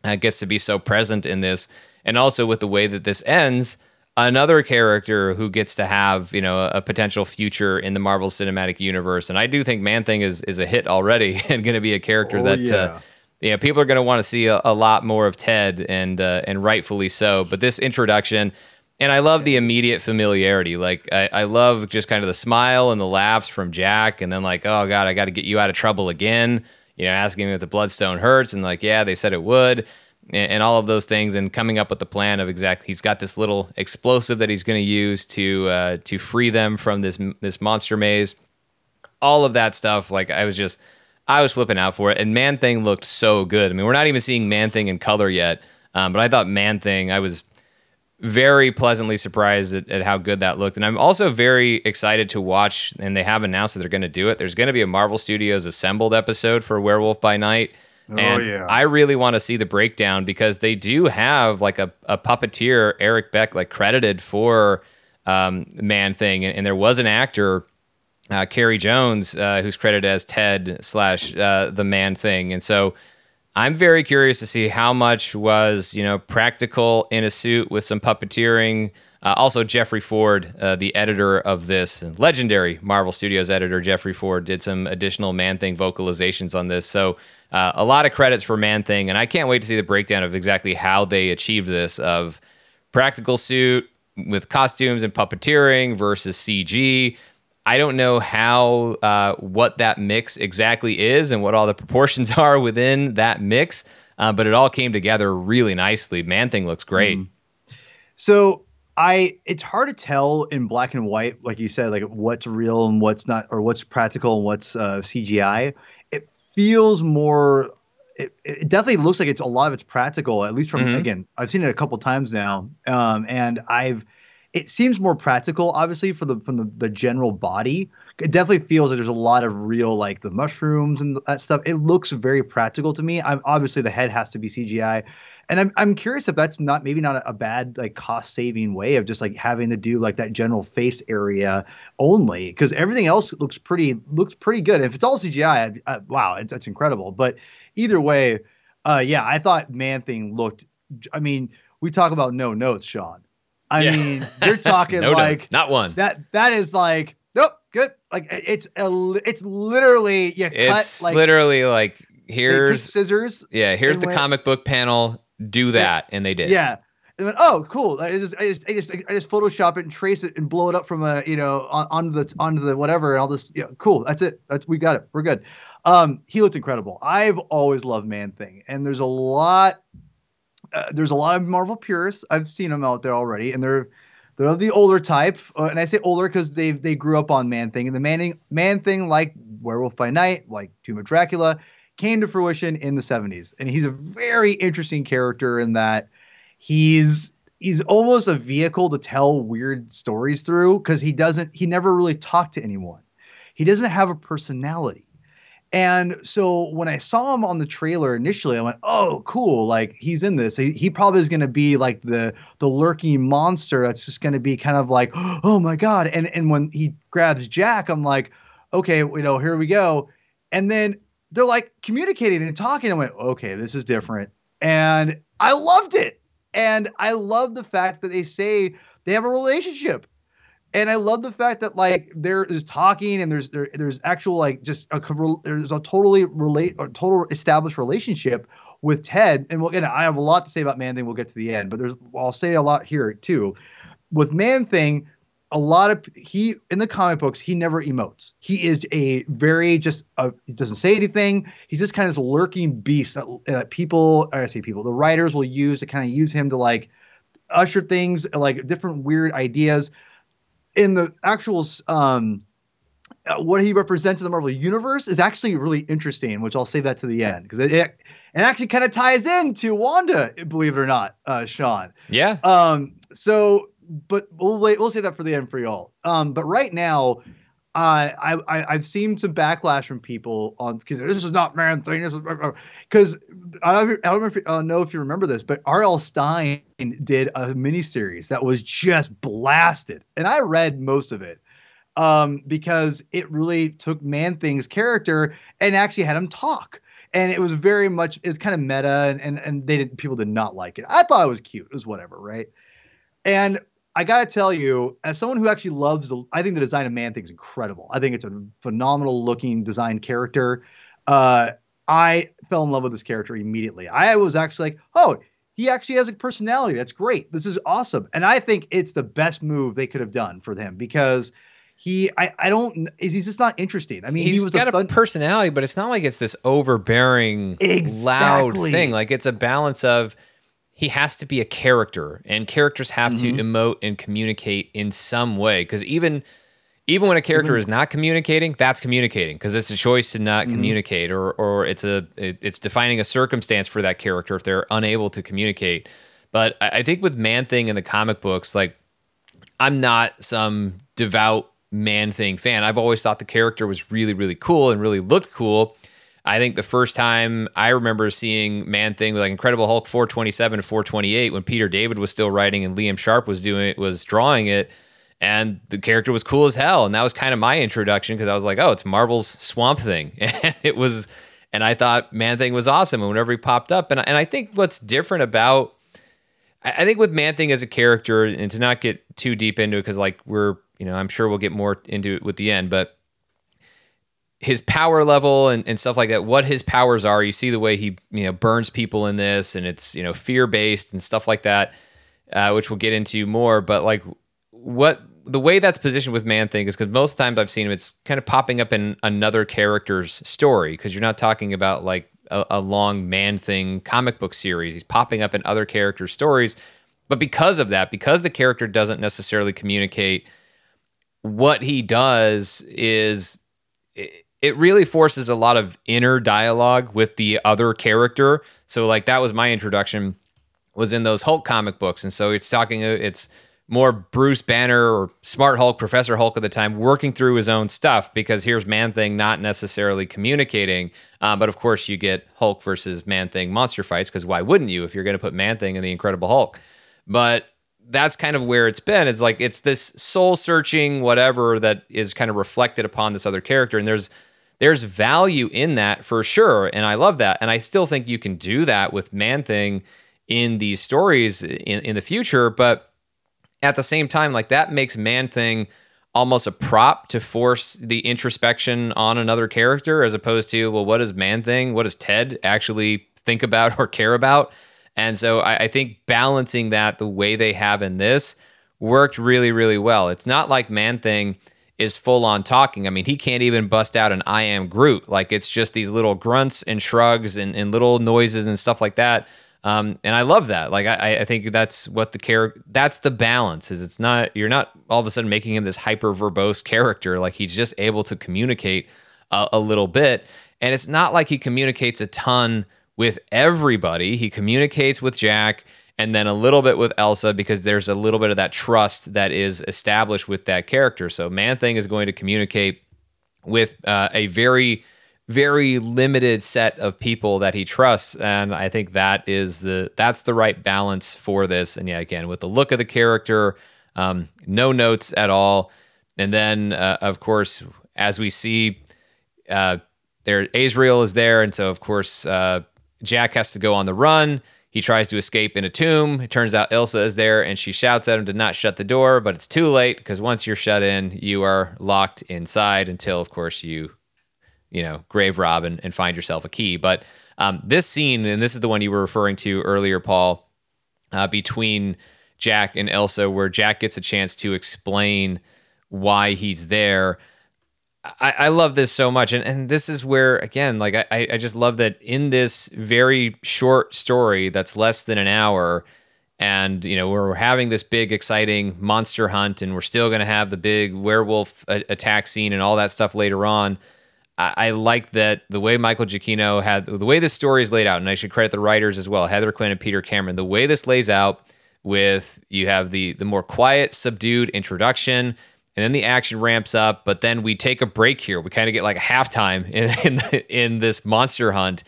[SPEAKER 1] uh, gets to be so present in this, and also with the way that this ends another character who gets to have you know a potential future in the Marvel Cinematic Universe. And I do think Man Thing is is a hit already and going to be a character oh, that. Uh, yeah. Uh, you know, people are going to want to see a, a, lot more of Ted, and uh, and rightfully so. But this introduction, and I love the immediate familiarity. Like I, I love just kind of the smile and the laughs from Jack, and then like, oh god, I got to get you out of trouble again. You know, asking him if the bloodstone hurts, and like, yeah, they said it would and, and, all of those things, and coming up with the plan of exactly. He's got this little explosive that he's going to use to uh, to free them from this this monster maze. All of that stuff, like I was just, I was flipping out for it. And Man Thing looked so good. I mean, we're not even seeing Man Thing in color yet, um, but I thought Man Thing, I was very pleasantly surprised at, at, how good that looked. And I'm also very excited to watch, and they have announced that they're going to do it. There's going to be a Marvel Studios assembled episode for Werewolf by Night. Oh, and yeah. I really want to see the breakdown because they do have like a, a puppeteer, Eric Beck, like credited for um, Man Thing. And, and, there was an actor, uh, Carey Jones, uh, who's credited as Ted slash uh, the Man Thing. And so I'm very curious to see how much was, you know, practical in a suit with some puppeteering. Uh, also, Jeffrey Ford, uh, the editor of this legendary Marvel Studios editor, Jeffrey Ford, did some additional Man Thing vocalizations on this. So uh, a lot of credits for Man Thing, and I can't wait to see the breakdown of exactly how they achieved this of practical suit with costumes and puppeteering versus CG. I don't know how uh, what that mix exactly is and what all the proportions are within that mix, uh, but it all came together really nicely. Man Thing looks great. Mm.
[SPEAKER 2] So I it's hard to tell in black and white, like you said, like what's real and what's not, or what's practical and what's uh, CGI It feels more it, it, definitely looks like it's a lot of it's practical at least from mm-hmm. again i've seen it a couple times now um, and i've it seems more practical obviously for the from the, the general body it definitely feels that there's a lot of real like the mushrooms and that stuff it looks very practical to me i'm obviously the head has to be cgi and I'm I'm curious if that's not maybe not a, a bad like cost saving way of just like having to do like that general face area only because everything else looks pretty looks pretty good. If it's all CGI, I, I, wow, it's that's incredible. But either way, uh, yeah, I thought Man Thing looked. I mean, we talk about no notes, Sean. I yeah. mean, you're talking no like
[SPEAKER 1] not one.
[SPEAKER 2] That that is like nope, good. Like it's a, it's literally you
[SPEAKER 1] it's
[SPEAKER 2] cut like
[SPEAKER 1] literally like here's
[SPEAKER 2] scissors.
[SPEAKER 1] Yeah, here's the went, comic book panel do that, and they did.
[SPEAKER 2] Yeah. And then, oh, cool! I just, I just, I just, I just Photoshop it and trace it and blow it up from a, you know, on, onto the, onto the whatever, and all this. Yeah, cool. That's it. That's we got it. We're good. Um, he looked incredible. I've always loved Man Thing, and there's a lot, uh, there's a lot of Marvel purists. I've seen them out there already, and they're, they're of the older type, uh, and I say older because they they grew up on Man Thing, and the Man Man Thing, like Werewolf by Night, like Tomb of Dracula, came to fruition in the 70s. And he's a very interesting character in that he's he's almost a vehicle to tell weird stories through because he doesn't he never really talked to anyone. He doesn't have a personality. And so when I saw him on the trailer initially, I went, "Oh, cool! Like he's in this. He, he probably is going to be like the the lurking monster that's just going to be kind of like, oh my god!" And and when he grabs Jack, I'm like, "Okay, you know, here we go." And then they're like communicating and talking. I went, okay, this is different. And I loved it. And I love the fact that they say they have a relationship. And I love the fact that like there is talking and there's there, there's actual like just a there's a totally relate a total established relationship with Ted. And we'll, again, I have a lot to say about Man Thing. We'll get to the end, but there's I'll say a lot here too. With Man Thing, a lot of he in the comic books he never emotes. He is a very just a, he doesn't say anything. He's just kind of this lurking beast that uh, people I say people the writers will use to kind of use him to like usher things like different weird ideas in the actual um, what he represents in the Marvel universe is actually really interesting, which I'll save that to the end because it, it, it actually kind of ties into Wanda, believe it or not, uh, Sean.
[SPEAKER 1] Yeah.
[SPEAKER 2] Um. So, but we'll wait. We'll save that for the end for y'all. Um. But right now, I, I I've seen some backlash from people on because this is not man thing. This is because I don't, I don't know if, you remember this, but R.L. Stine did a miniseries that was just blasted, and I read most of it um, because it really took Man Thing's character and actually had him talk. And it was very much it's kind of meta, and and, and they did people did not like it. I thought it was cute. It was whatever, right? And I gotta tell you, as someone who actually loves the, I think the design of Man Thing is incredible. I think it's a phenomenal looking design character. Uh, I fell in love with this character immediately. I was actually like, oh, he actually has a personality. That's great. This is awesome. And I think it's the best move they could have done for him because he, I, I don't, he's just not interesting. I mean,
[SPEAKER 1] he's
[SPEAKER 2] he was
[SPEAKER 1] got
[SPEAKER 2] a,
[SPEAKER 1] a, personality, but it's not like it's this overbearing, loud thing. Like it's a balance of he has to be a character, and characters have
[SPEAKER 2] Mm-hmm.
[SPEAKER 1] to emote and communicate in some way. Because even even when a character is not communicating, that's communicating because it's a choice to not
[SPEAKER 2] Mm-hmm.
[SPEAKER 1] communicate, or or it's a it, it's defining a circumstance for that character if they're unable to communicate. But I, I think with Man Thing in the comic books, like I'm not some devout Man Thing fan. I've always thought the character was really, really cool and really looked cool. I think the first time I remember seeing Man Thing with like Incredible Hulk 427 to 428 when Peter David was still writing and Liam Sharp was doing was drawing it, and the character was cool as hell. And that was kind of my introduction because I was like, oh, it's Marvel's Swamp Thing, and it was, and I thought Man Thing was awesome. And whenever he popped up, and and I think what's different about I I think with Man Thing as a character, and to not get too deep into it, because like we're, you know, I'm sure we'll get more into it with the end, but his power level and, and stuff like that, what his powers are, you see the way he, you know, burns people in this, and it's, you know, fear based and stuff like that, uh, which we'll get into more. But like what the way that's positioned with Man Thing is because most times I've seen him, it's kind of popping up in another character's story because you're not talking about like a, a long Man Thing comic book series. He's popping up in other characters' stories. But because of that, because the character doesn't necessarily communicate, what he does is it really forces a lot of inner dialogue with the other character. So like that was my introduction was in those Hulk comic books, and so it's talking it's more Bruce Banner or Smart Hulk, Professor Hulk at the time, working through his own stuff because here's Man Thing not necessarily communicating. Uh, but of course, you get Hulk versus Man Thing monster fights because why wouldn't you if you're going to put Man Thing in the Incredible Hulk? But that's kind of where it's been. It's like it's this soul searching whatever that is kind of reflected upon this other character, and there's there's value in that for sure, and I love that, and I still think you can do that with Man Thing in these stories in, in the future, but at the same time, like that makes Man Thing almost a prop to force the introspection on another character as opposed to, well, what does Man Thing, what does Ted actually think about or care about? And so I, I think balancing that the way they have in this worked really, really well. It's not like Man Thing is full on talking. I mean, he can't even bust out an I am Groot. Like it's just these little grunts and shrugs and, and little noises and stuff like that. Um, and I love that. Like I, I think that's what the character. That's the balance. Is it's not you're not all of a sudden making him this hyper verbose character. Like he's just able to communicate a, a little bit, and it's not like he communicates a ton with everybody. He communicates with Jack and then a little bit with Elsa because there's a little bit of that trust that is established with that character. So Man Thing is going to communicate with uh, a very very limited set of people that he trusts. And i think that is the that's the right balance for this. And yeah again with the look of the character um, no notes at all. And then uh, of course as we see uh, there Azarel is there. And so of course uh, jack has to go on the run He tries to escape in a tomb. It turns out Ilsa is there and she shouts at him to not shut the door, but it's too late because once you're shut in, you are locked inside until, of course, you, you know, grave rob and, and find yourself a key. But um, this scene, and this is the one you were referring to earlier, Paul, uh, between Jack and Ilsa, where Jack gets a chance to explain why he's there. I, I love this so much. And, and this is where, again, like I, I just love that in this very short story that's less than an hour, and you know we're having this big exciting monster hunt and we're still going to have the big werewolf uh, attack scene and all that stuff later on I, I, like that the way michael giacchino had the way this story is laid out and i should credit the writers as well heather quinn and peter cameron the way this lays out with you have the the more quiet subdued introduction and then the action ramps up. But then we take a break here. We kind of get like a halftime in in, in, this monster hunt,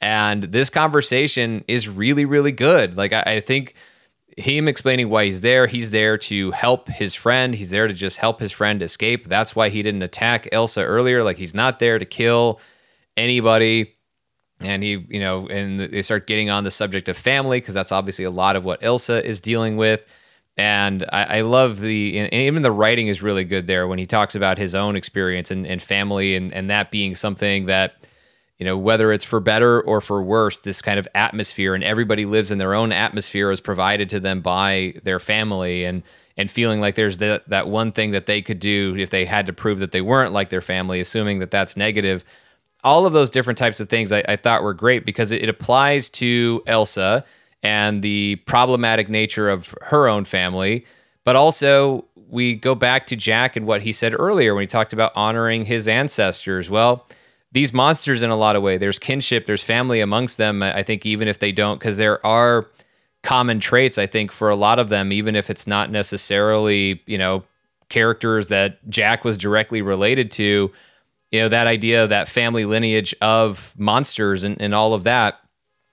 [SPEAKER 1] and this conversation is really really good. Like I, I think him explaining why he's there. He's there to help his friend. He's there to just help his friend escape. That's why he didn't attack Elsa earlier. Like he's not there to kill anybody. And he, you know, and they start getting on the subject of family because that's obviously a lot of what Elsa is dealing with and I, I, love the and even the writing is really good there when he talks about his own experience and, and family and, and that being something that you know whether it's for better or for worse this kind of atmosphere and everybody lives in their own atmosphere is provided to them by their family and and feeling like there's that that one thing that they could do if they had to prove that they weren't like their family assuming that that's negative. All of those different types of things I, I thought were great because it, it applies to Elsa and the problematic nature of her own family. But also, we go back to Jack and what he said earlier when he talked about honoring his ancestors. Well, these monsters, in a lot of ways, there's kinship, there's family amongst them. I think even if they don't, because there are common traits, I think, for a lot of them, even if it's not necessarily, you know, characters that Jack was directly related to, you know, that idea of that family lineage of monsters and, and all of that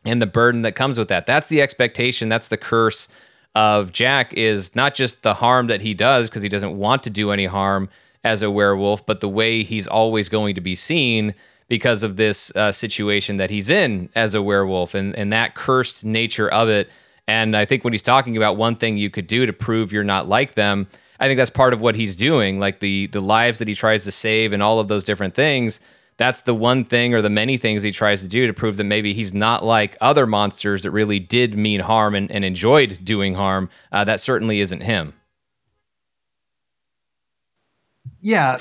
[SPEAKER 1] and the burden that comes with that. That's the expectation. That's the curse of Jack is not just the harm that he does because he doesn't want to do any harm as a werewolf, but the way he's always going to be seen because of this uh, situation that he's in as a werewolf and, and that cursed nature of it. And I think when he's talking about one thing you could do to prove you're not like them, I think that's part of what he's doing, like the the lives that he tries to save and all of those different things that's the one thing or the many things he tries to do to prove that maybe he's not like other monsters that really did mean harm and, and enjoyed doing harm. Uh, that certainly isn't him.
[SPEAKER 2] Yeah,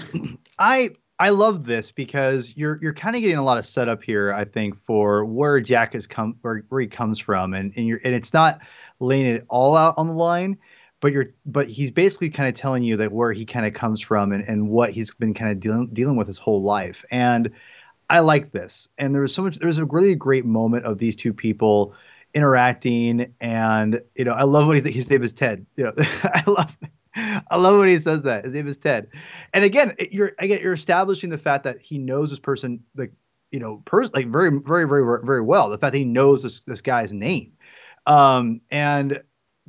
[SPEAKER 2] I I love this because you're you're kind of getting a lot of setup here. I think for where Jack has come where, where he comes from, and and you're and it's not laying it all out on the line but you're but he's basically kind of telling you that where he kind of comes from and, and what he's been kind of dealing dealing with his whole life and i like this and there was so much there's a really great moment of these two people interacting and you know i love what he his name is ted you know i love I love when he says that. His name is Ted. And again, you're again you're establishing the fact that he knows this person like you know, pers- like very, very, very, very well. The fact that he knows this this guy's name, um, and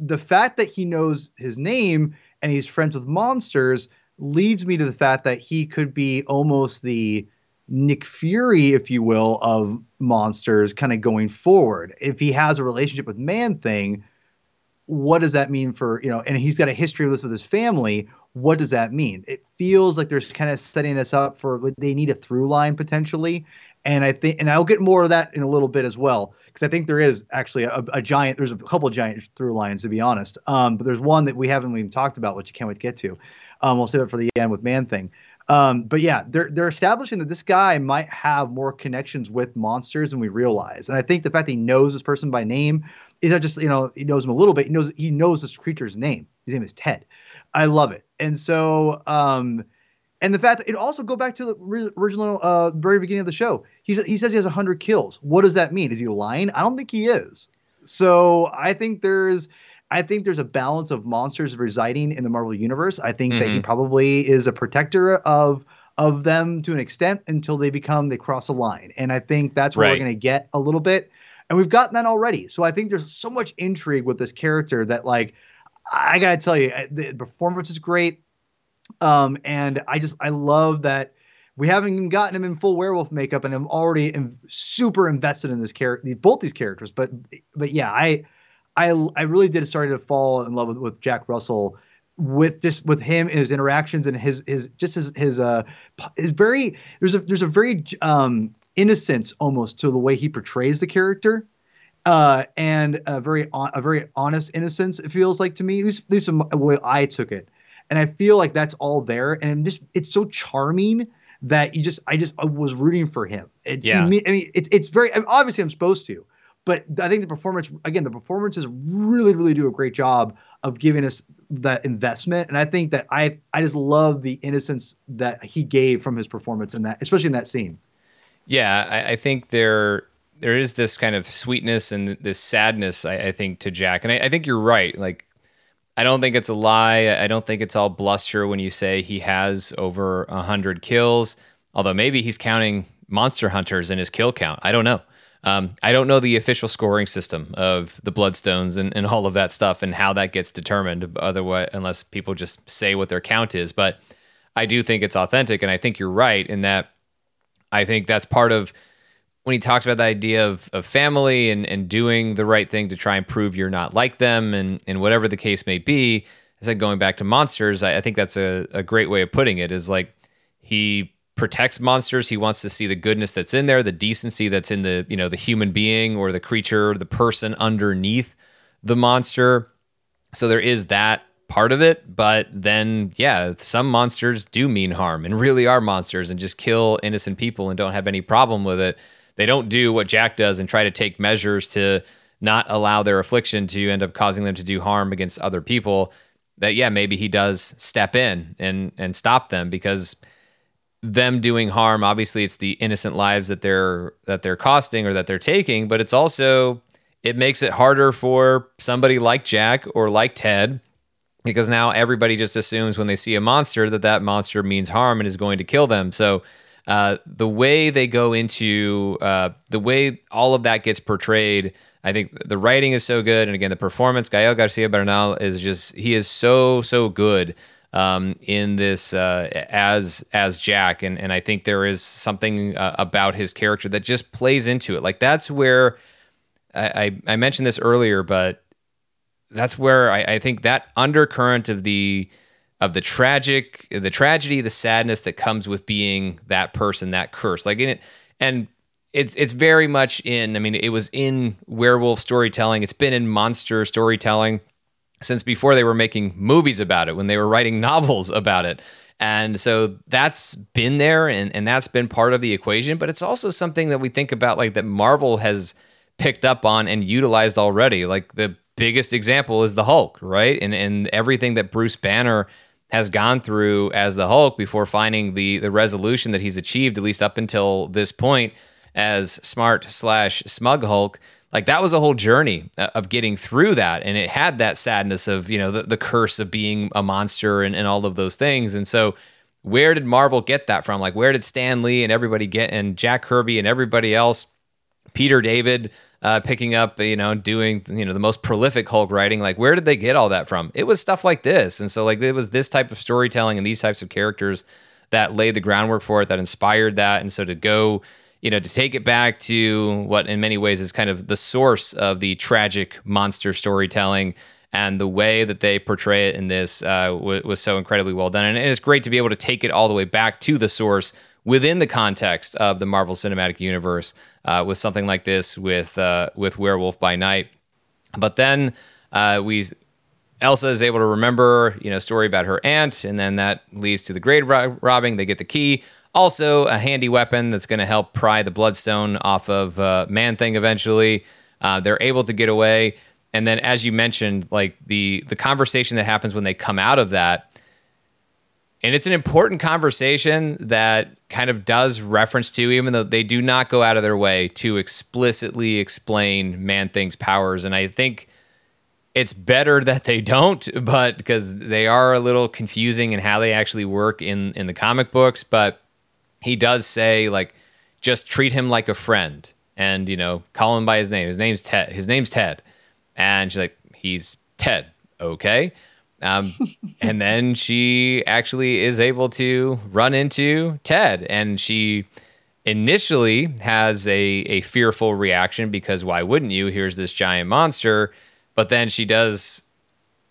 [SPEAKER 2] the fact that he knows his name and he's friends with monsters leads me to the fact that he could be almost the Nick Fury, if you will, of monsters kind of going forward. If he has a relationship with Man Thing, what does that mean for, you know, and he's got a history of this with his family. What does that mean? It feels like they're kind of setting us up for they need a through line potentially. And I think, and I'll get more of that in a little bit as well because I think there is actually a, a, giant. There's a couple giant through lines to be honest. Um, but there's one that we haven't even talked about, which I can't wait to get to. Um, we'll save it for the end with Man Thing. Um, but yeah, they're they're establishing that this guy might have more connections with monsters than we realize, and I think the fact that he knows this person by name is not just you know he knows him a little bit. He knows he knows this creature's name. His name is Ted. I love it, and so um, and the fact that it also go back to the original uh, very beginning of the show. He he says he has hundred kills. What does that mean? Is he lying? I don't think he is. So I think there's I think there's a balance of monsters residing in the Marvel universe. I think mm-hmm. that he mm-hmm. probably is a protector of of them to an extent until they become they cross a line. And I think that's where right. we're going to get a little bit. And we've gotten that already. So I think there's so much intrigue with this character that like I got to tell you the performance is great um, and I just I love that we haven't even gotten him in full werewolf makeup, and I'm already in, super invested in this character, both these characters. But but yeah, I I I really did start to fall in love with, with Jack Russell with just with him his interactions and his his just his his uh his very there's a there's a very um innocence almost to the way he portrays the character uh and a very on, a very honest innocence it feels like to me at least, at least the way I took it and I feel like that's all there and just it's so charming that you just I just I was rooting for him. It,
[SPEAKER 1] yeah.
[SPEAKER 2] I mean, it's it's very obviously I'm supposed to, but I think the performance again the performances really really do a great job of giving us that investment, and I think that I I just love the innocence that he gave from his performance in that, especially in that scene.
[SPEAKER 1] Yeah, I, I think there there is this kind of sweetness and this sadness I, I think to Jack, and I, I think you're right. Like I don't think it's a lie. I don't think it's all bluster when you say he has over a hundred kills. Although maybe he's counting monster hunters in his kill count. I don't know. Um, I don't know the official scoring system of the Bloodstones and, and all of that stuff and how that gets determined. Otherwise, unless people just say what their count is, but I do think it's authentic, and I think you're right in that. I think that's part of when he talks about the idea of, of family and, and doing the right thing to try and prove you're not like them and, and whatever the case may be, I said going back to monsters, I, I think that's a, a great way of putting it is like he protects monsters. He wants to see the goodness that's in there, the decency that's in the, you know, the human being or the creature, the person underneath the monster. So there is that part of it, but then yeah, some monsters do mean harm and really are monsters and just kill innocent people and don't have any problem with it they don't do what Jack does and try to take measures to not allow their affliction to end up causing them to do harm against other people, that yeah, maybe he does step in and and stop them because them doing harm, obviously it's the innocent lives that they're that they're costing or that they're taking, but it's also it makes it harder for somebody like Jack or like Ted because now everybody just assumes when they see a monster that that monster means harm and is going to kill them. So uh, the way they go into uh, the way all of that gets portrayed, I think the writing is so good, and again, the performance. Gael Garcia Bernal is just he is so so good um, in this uh, as as Jack, and and I think there is something uh, about his character that just plays into it. Like that's where I, I, I mentioned this earlier, but that's where I, I think that undercurrent of the of the tragic, the tragedy, the sadness that comes with being that person, that curse. Like in it, and it's it's very much in. I mean, it was in werewolf storytelling. It's been in monster storytelling since before they were making movies about it. When they were writing novels about it. And so that's been there and, and that's been part of the equation. But it's also something that we think about like that Marvel has picked up on and utilized already. Like the biggest example is the Hulk, right? And and everything that Bruce Banner has gone through as the Hulk before finding the the resolution that he's achieved at least up until this point as smart slash smug Hulk. Like that was a whole journey uh, of getting through that, and it had that sadness of you know the, the curse of being a monster and, and all of those things. And so, where did Marvel get that from? Like where did Stan Lee and everybody get and Jack Kirby and everybody else, Peter David, uh, picking up, you know, doing, you know, the most prolific Hulk writing. Like, where did they get all that from? It was stuff like this. And so, like, it was this type of storytelling and these types of characters that laid the groundwork for it, that inspired that. And so to go, you know, to take it back to what in many ways is kind of the source of the tragic monster storytelling and the way that they portray it in this uh, w- was so incredibly well done. And it's great to be able to take it all the way back to the source within the context of the Marvel Cinematic Universe uh, with something like this with uh, with Werewolf by Night. But then uh, we Elsa is able to remember, you know, story about her aunt, and then that leads to the grave robbing. They get the key. Also, a handy weapon that's going to help pry the Bloodstone off of uh, Man Thing eventually. Uh, they're able to get away, and then, as you mentioned, like the the conversation that happens when they come out of that and it's an important conversation that kind of does reference to, even though they do not go out of their way to explicitly explain Man Thing's powers. And I think it's better that they don't, but because they are a little confusing in how they actually work in, in the comic books. But he does say, like, just treat him like a friend and, you know, call him by his name. His name's Ted. His name's Ted. And she's like, he's Ted. Okay. Um, and then she actually is able to run into Ted, and she initially has a, a fearful reaction because why wouldn't you? Here's this giant monster. But then she does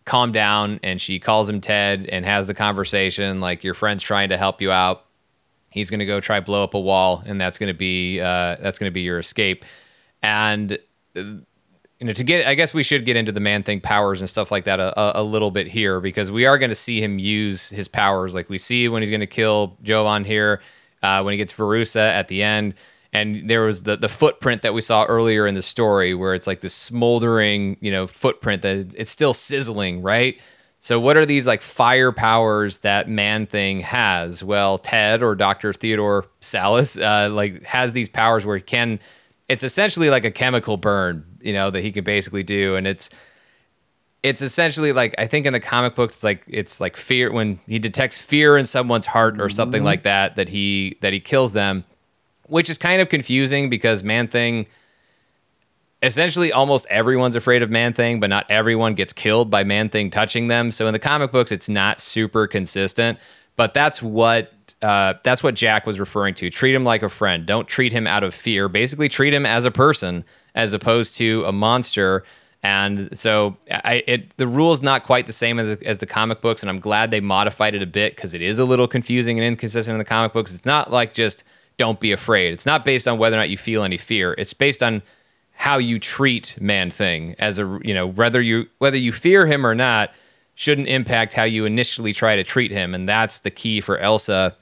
[SPEAKER 1] calm down and she calls him Ted and has the conversation like your friend's trying to help you out. He's to go try blow up a wall, and that's to be uh, that's to be your escape. And you know, to get, I guess we should get into the man thing powers and stuff like that a, a, little bit here because we are going to see him use his powers. Like we see when he's going to kill Jovan here, uh, when he gets Verussa at the end. And there was the, the footprint that we saw earlier in the story where it's like this smoldering, you know, footprint that it's still sizzling, right? So what are these like fire powers that Man Thing has? Well, Ted or Dr. Theodore Sallis uh, like has these powers where he can it's essentially like a chemical burn you know that he can basically do and it's it's essentially like I think in the comic books like it's like fear when he detects fear in someone's heart or something mm-hmm. like that that he that he kills them which is kind of confusing because man thing essentially almost everyone's afraid of man thing but not everyone gets killed by man thing touching them so in the comic books it's not super consistent but that's what uh, that's what Jack was referring to. Treat him like a friend. Don't treat him out of fear. Basically, treat him as a person as opposed to a monster. And so, I, it, the rule is not quite the same as, as the comic books, and I'm glad they modified it a bit because it is a little confusing and inconsistent in the comic books. It's not like just don't be afraid. It's not based on whether or not you feel any fear. It's based on how you treat Man Thing as a you know whether you whether you fear him or not shouldn't impact how you initially try to treat him, and that's the key for Elsa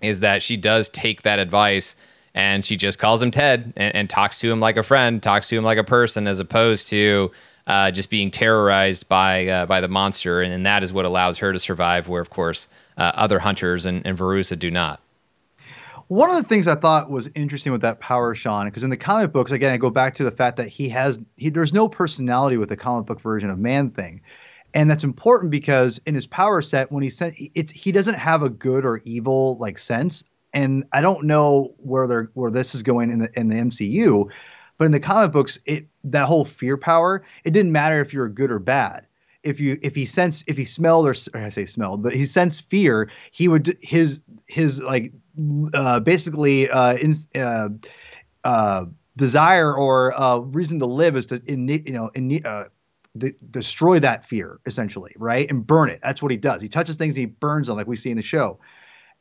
[SPEAKER 1] is that she does take that advice and she just calls him Ted and, and, talks to him like a friend, talks to him like a person, as opposed to uh, just being terrorized by uh, by the monster, and, and, that is what allows her to survive. Where, of course, uh, other hunters and, and Verussa do not.
[SPEAKER 2] One of the things I thought was interesting with that power, Sean, because in the comic books, again, I go back to the fact that he has he, there's no personality with the comic book version of Man Thing and that's important because in his power set when he sent it's he doesn't have a good or evil like sense and i don't know where they're where this is going in the in the mcu but in the comic books it that whole fear power it didn't matter if you're good or bad if you if he sensed if he smelled or, or i say smelled but he sensed fear he would his his like uh basically uh in uh uh desire or uh reason to live is to in you know in uh de- destroy that fear essentially, right? And burn it. That's what he does. He touches things, he burns them, like we see in the show.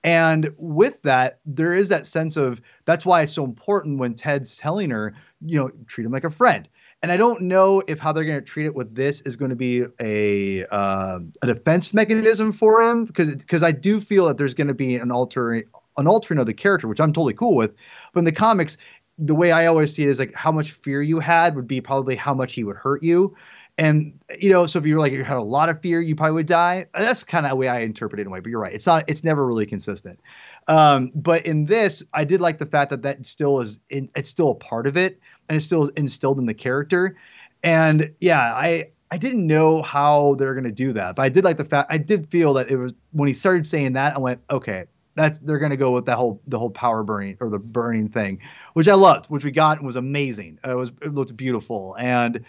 [SPEAKER 2] And with that, there is that sense of that's why it's so important when Ted's telling her, you know, treat him like a friend. And I don't know if how they're going to treat it with this is going to be a uh, a defense mechanism for him because because I do feel that there's going to be an altering an altering of the character, which I'm totally cool with. But in the comics, the way I always see it is like how much fear you had would be probably how much he would hurt you. And you know, so if you're like you had a lot of fear, you probably would die. That's kind of the way I interpret it in a way. But you're right; it's not. It's never really consistent. Um, but in this, I did like the fact that that still is. In, it's still a part of it, and it's still instilled in the character. And yeah, I I didn't know how they're gonna do that, but I did like the fact. I did feel that it was when he started saying that, I went, okay, that's they're going to go with that whole the whole power burning or the burning thing, which I loved, which we got and was amazing. It was it looked beautiful, and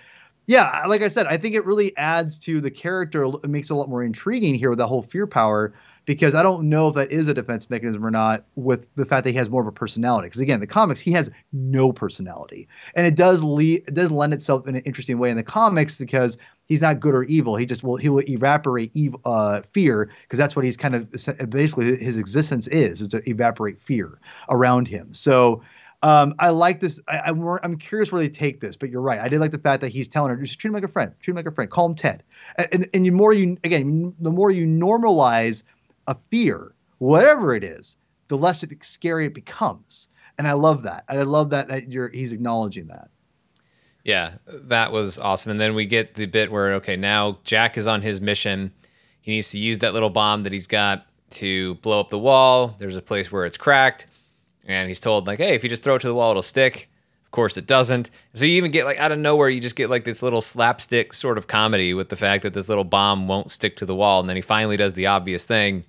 [SPEAKER 2] yeah, like I said, I think it really adds to the character. It makes it a lot more intriguing here with that whole fear power because I don't know if that is a defense mechanism or not with the fact that he has more of a personality. Because again, the comics he has no personality, and it does lead it does lend itself in an interesting way in the comics because he's not good or evil. He just will he will evaporate uh, fear because that's what he's kind of basically his existence is is to evaporate fear around him. So um, I like this. I, am I'm, I'm curious where they take this, but you're right. I did like the fact that he's telling her, just treat him like a friend, treat him like a friend, call him Ted. And, and, the more you, again, the more you normalize a fear, whatever it is, the less scary it becomes. And I love that. And I love that, that you're, he's acknowledging that.
[SPEAKER 1] Yeah, that was awesome. And then we get the bit where, okay, now Jack is on his mission. He needs to use that little bomb that he's got to blow up the wall. There's a place where it's cracked and he's told like, "Hey, if you just throw it to the wall, it'll stick." Of course, it doesn't. So you even get like out of nowhere, you just get like this little slapstick sort of comedy with the fact that this little bomb won't stick to the wall, and then he finally does the obvious thing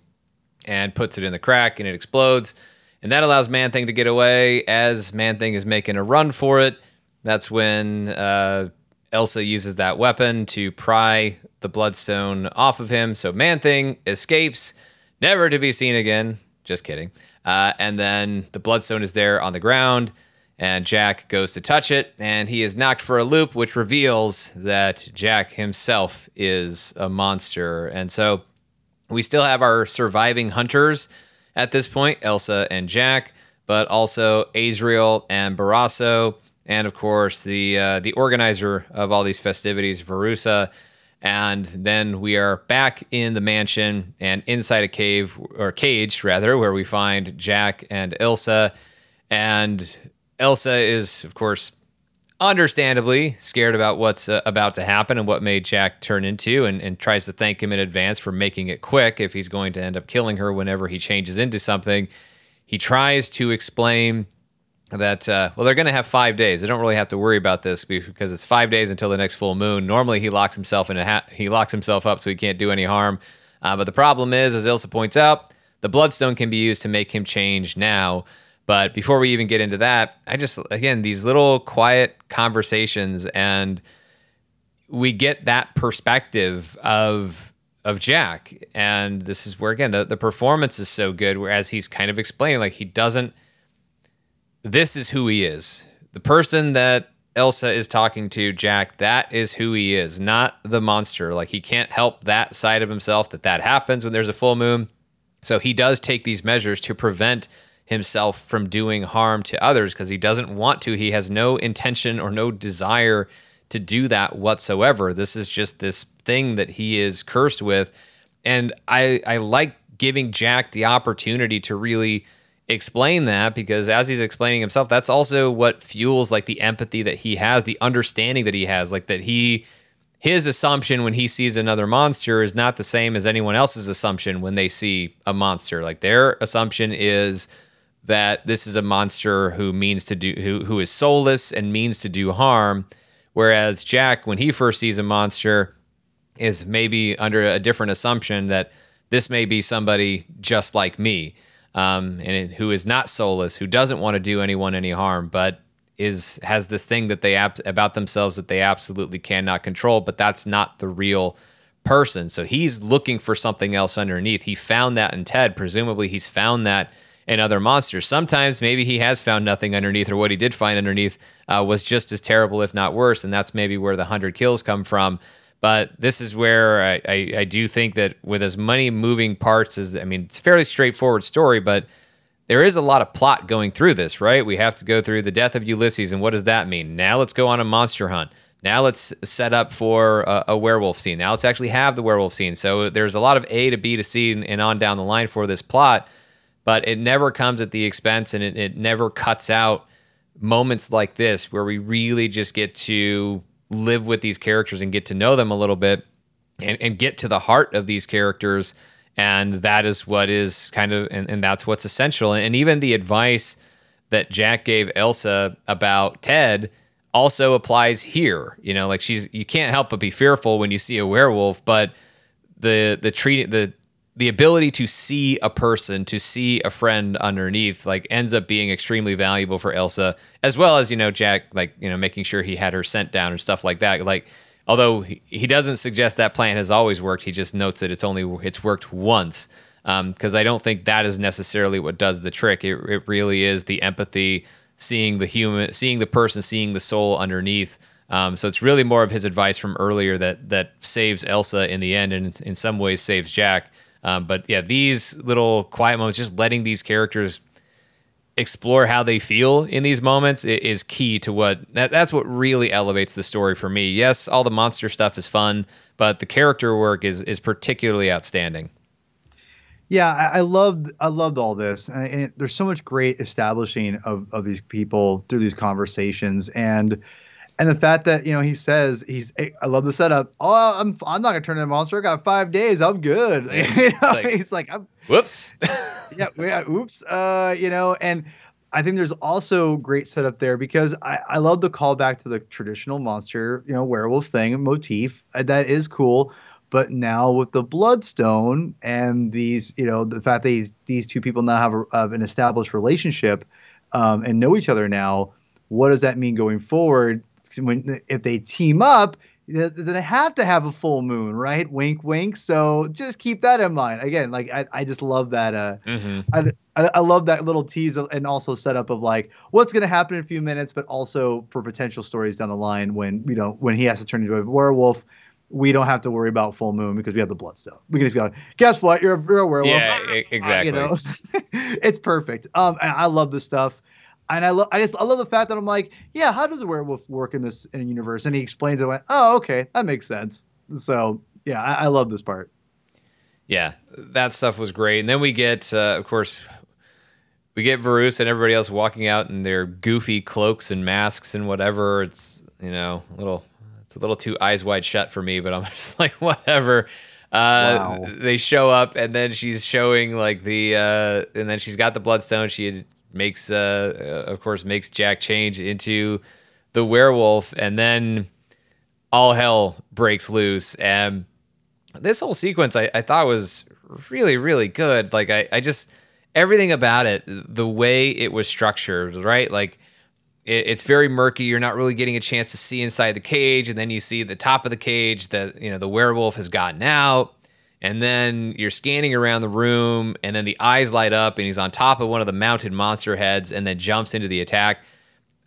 [SPEAKER 1] and puts it in the crack, and it explodes, and that allows Man Thing to get away. As Man Thing is making a run for it, that's when uh, Elsa uses that weapon to pry the bloodstone off of him. So Man Thing escapes, never to be seen again. Just kidding. Uh, and then the bloodstone is there on the ground, and Jack goes to touch it, and he is knocked for a loop, which reveals that Jack himself is a monster. And so we still have our surviving hunters at this point, Elsa and Jack, but also Azarel and Barasso, and of course the uh, the organizer of all these festivities, Verussa. And then we are back in the mansion and inside a cave or cage rather, where we find Jack and Elsa. And Elsa is, of course, understandably scared about what's uh, about to happen and what made Jack turn into, and, and tries to thank him in advance for making it quick if he's going to end up killing her whenever he changes into something. He tries to explain that uh, well they're going to have five days. They don't really have to worry about this because it's five days until the next full moon. Normally he locks himself in a ha- he locks himself up so he can't do any harm. Uh, but the problem is as elsa points out the bloodstone can be used to make him change now. But before we even get into that i just again these little quiet conversations and we get that perspective of of jack. And this is where again the, the performance is so good whereas he's kind of explaining like he doesn't this is who he is. The person that Elsa is talking to, Jack, that is who he is, not the monster. Like he can't help that side of himself that that happens when there's a full moon. So he does take these measures to prevent himself from doing harm to others because he doesn't want to. He has no intention or no desire to do that whatsoever. This is just this thing that he is cursed with. And I I like giving Jack the opportunity to really explain that because as he's explaining himself that's also what fuels like the empathy that he has the understanding that he has like that he his assumption when he sees another monster is not the same as anyone else's assumption when they see a monster. Like their assumption is that this is a monster who means to do who who is soulless and means to do harm whereas Jack when he first sees a monster is maybe under a different assumption that this may be somebody just like me um, and who is not soulless, who doesn't want to do anyone any harm, but is has this thing that they ab- about themselves that they absolutely cannot control. But that's not the real person. So he's looking for something else underneath. He found that in Ted. Presumably, he's found that in other monsters. Sometimes maybe he has found nothing underneath, or what he did find underneath uh, was just as terrible, if not worse. And that's maybe where the hundred kills come from. But this is where I, I, I do think that with as many moving parts as I mean, it's a fairly straightforward story, but there is a lot of plot going through this, right? We have to go through the death of Ulysses, and what does that mean? Now let's go on a monster hunt. Now let's set up for a, a werewolf scene. Now let's actually have the werewolf scene. So there's a lot of A to B to C and, and on down the line for this plot, but it never comes at the expense and it, it never cuts out moments like this where we really just get to live with these characters and get to know them a little bit and, and get to the heart of these characters. And that is what is kind of, and, and that's what's essential. And even the advice that Jack gave Elsa about Ted also applies here. You know, like she's, you can't help but be fearful when you see a werewolf, but the, the treating, the, the ability to see a person, to see a friend underneath, like ends up being extremely valuable for Elsa, as well as you know Jack, like you know making sure he had her sent down and stuff like that. Like, although he, doesn't suggest that plan has always worked, he just notes that it's only it's worked once. Because um, I don't think that is necessarily what does the trick. It, it really is the empathy, seeing the human, seeing the person, seeing the soul underneath. Um, so it's really more of his advice from earlier that that saves Elsa in the end, and in some ways saves Jack. Um, but yeah, these little quiet moments, just letting these characters explore how they feel in these moments is key to what that, that's what really elevates the story for me. Yes, all the monster stuff is fun, but the character work is is particularly outstanding.
[SPEAKER 2] Yeah, I, I loved I loved all this, and, and there's so much great establishing of of these people through these conversations, and and the fact that you know he says he's I love the setup. Oh, I'm I'm not gonna turn into a monster. I got five days. I'm good. you know, like, he's like, I'm,
[SPEAKER 1] whoops.
[SPEAKER 2] yeah, yeah, oops. Uh, you know, and I think there's also great setup there because I I love the callback to the traditional monster, you know, werewolf thing motif. Uh, that is cool. But now with the bloodstone and these, you know, the fact that these these two people now have, a, have an established relationship um, and know each other now, what does that mean going forward? When if they team up, then they have to have a full moon, right? Wink, wink. So just keep that in mind. Again, like I, I just love that. Uh, mm-hmm. I, I, I love that little tease and also setup of like what's going to happen in a few minutes, but also for potential stories down the line when you know when he has to turn into a werewolf we don't have to worry about full moon because we have the bloodstone. We can just go, guess what? You're, you're a werewolf.
[SPEAKER 1] Yeah, exactly.
[SPEAKER 2] you know, it's perfect. Um, I love this stuff, and I love, I just, I love the fact that I'm like, yeah, how does a werewolf work in this in a universe? And he explains it. I went, oh, okay, that makes sense. So yeah, I, I love this part.
[SPEAKER 1] Yeah, that stuff was great, and then we get, uh, of course, we get Varus and everybody else walking out in their goofy cloaks and masks and whatever. It's you know a little it's a little too eyes wide shut for me, but I'm just like, whatever. Uh, wow. They show up, and then she's showing like the, uh, and then she's got the bloodstone. She makes, uh, uh, of course, makes Jack change into the werewolf, and then all hell breaks loose. And this whole sequence, I, I thought was really, really good. Like, I, I just everything about it, the way it was structured, right? Like it, it's very murky. You're not really getting a chance to see inside the cage, and then you see the top of the cage that you know the werewolf has gotten out. And then you're scanning around the room, and then the eyes light up, and he's on top of one of the mounted monster heads, and then jumps into the attack.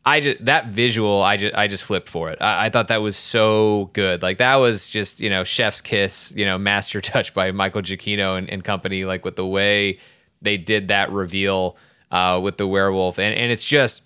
[SPEAKER 1] I just that visual, I just I just flipped for it. I, I, thought that was so good. Like that was just you know chef's kiss, you know master touch by Michael Giacchino and, and company. Like with the way they did that reveal uh, with the werewolf, and and it's just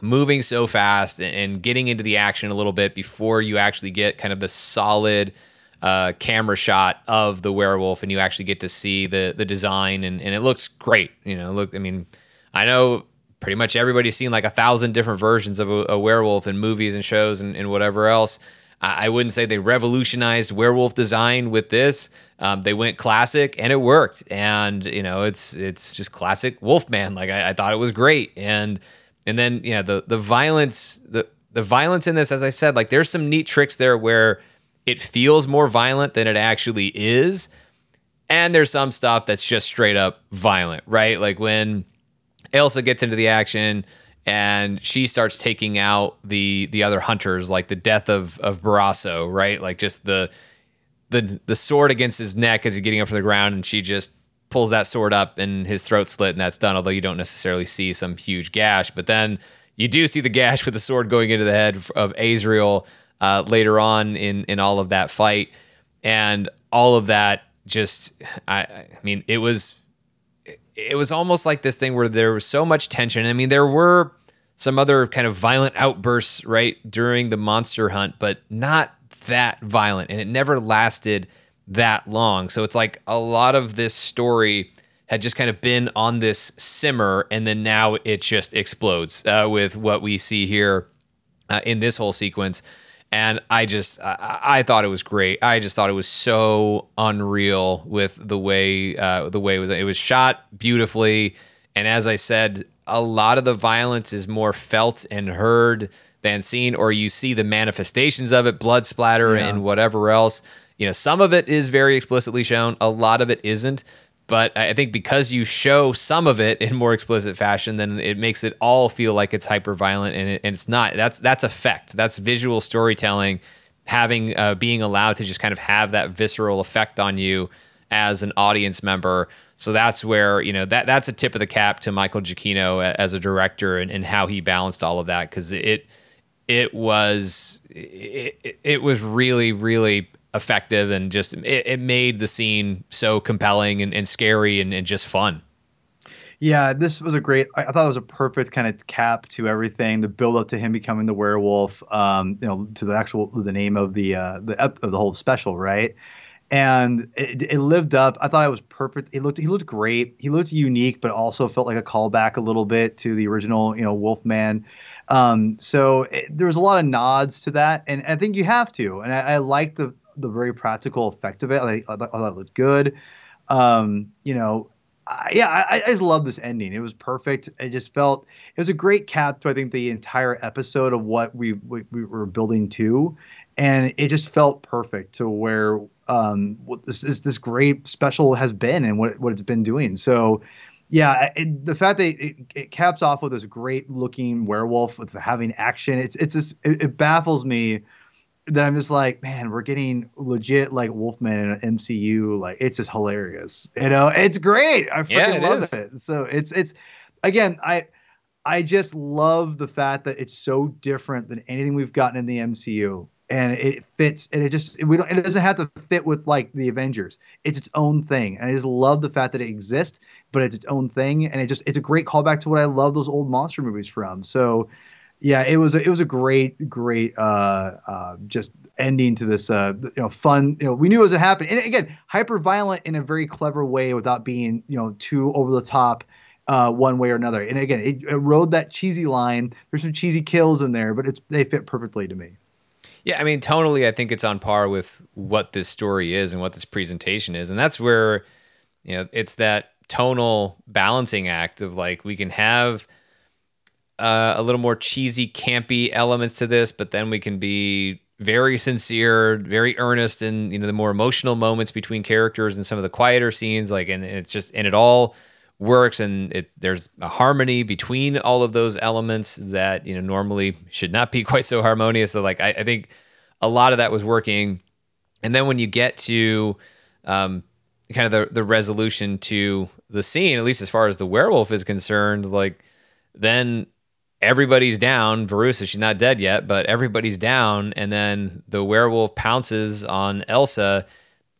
[SPEAKER 1] moving so fast and getting into the action a little bit before you actually get kind of the solid uh, camera shot of the werewolf and you actually get to see the the design and, and it looks great you know look i mean i know pretty much everybody's seen like a thousand different versions of a, a werewolf in movies and shows and, and whatever else. I, I, wouldn't say they revolutionized werewolf design with this. Um, they went classic and it worked. And you know it's it's just classic wolfman. Like I, I thought it was great. And and then you know the the violence the the violence in this as i said like there's some neat tricks there where it feels more violent than it actually is. And there's some stuff that's just straight up violent right? Like when Elsa gets into the action and she starts taking out the the other hunters like the death of of Barasso right? Like just the the the sword against his neck as he's getting up from the ground and she just pulls that sword up and his throat slit and that's done although you don't necessarily see some huge gash. But then you do see the gash with the sword going into the head of Azarel uh, later on in in all of that fight and all of that just I, I mean it was it was almost like this thing where there was so much tension I mean there were some other kind of violent outbursts right during the monster hunt but not that violent and it never lasted that long. So it's like a lot of this story had just kind of been on this simmer, and then now it just explodes uh, with what we see here uh, in this whole sequence. And I just, I, I, thought it was great. I just thought it was so unreal with the way, uh, the way it was. It was shot beautifully, and as I said, a lot of the violence is more felt and heard than seen, or you see the manifestations of it, blood splatter yeah. and whatever else. You know, some of it is very explicitly shown, a lot of it isn't. But I think because you show some of it in more explicit fashion, then it makes it all feel like it's hyper violent, and, it, and it's not. That's that's effect. That's visual storytelling, having uh, being allowed to just kind of have that visceral effect on you as an audience member. So that's where you know that that's a tip of the cap to Michael Giacchino as a director and, and how he balanced all of that because it it was it, it was really really effective and just it, it made the scene so compelling and, and scary and, and, just fun.
[SPEAKER 2] Yeah, this was a great. I, thought it was a perfect kind of cap to everything. The build up to him becoming the werewolf, um, you know, to the actual the name of the uh, the of the whole special, right? And it, it lived up. I thought it was perfect. He looked he looked great. He looked unique, but also felt like a callback a little bit to the original, you know, Wolfman. Um, so it, there was a lot of nods to that, and I think you have to. And I, I like the the very practical effect of it. I, I, thought it looked good. Um, you know, I, yeah, I, I, just love this ending. It was perfect. It just felt it was a great cap to I think the entire episode of what we we, we were building to, and it just felt perfect to where um this, this this great special has been and what what it's been doing. So yeah, it, the fact that it, it, caps off with this great looking werewolf with having action, it's it's just it, it, baffles me that I'm just like, man, we're getting legit like Wolfman in an MCU. Like it's just hilarious. You know, it's great. I freaking yeah, it love is. it. So it's it's again, I I just love the fact that it's so different than anything we've gotten in the MCU and it fits and it just we don't it doesn't have to fit with like the avengers it's its own thing and i just love the fact that it exists but it's its own thing and it just it's a great callback to what i love those old monster movies from so yeah it was a, it was a great great uh uh just ending to this uh you know fun you know we knew it was gonna happen and again hyper violent in a very clever way without being you know too over the top uh, one way or another. And again, it, it, rode that cheesy line. There's some cheesy kills in there, but it's they fit perfectly to me.
[SPEAKER 1] Yeah, I mean, tonally, I think it's on par with what this story is and what this presentation is, and that's where you know it's that tonal balancing act of like we can have uh, a little more cheesy, campy elements to this, but then we can be very sincere, very earnest in you know the more emotional moments between characters and some of the quieter scenes. Like, and it's just and it all works and it there's a harmony between all of those elements that you know normally should not be quite so harmonious so like i, I think a lot of that was working and then when you get to um, kind of the, the resolution to the scene at least as far as the werewolf is concerned like then everybody's down. Verussa she's not dead yet but everybody's down. And then the werewolf pounces on elsa.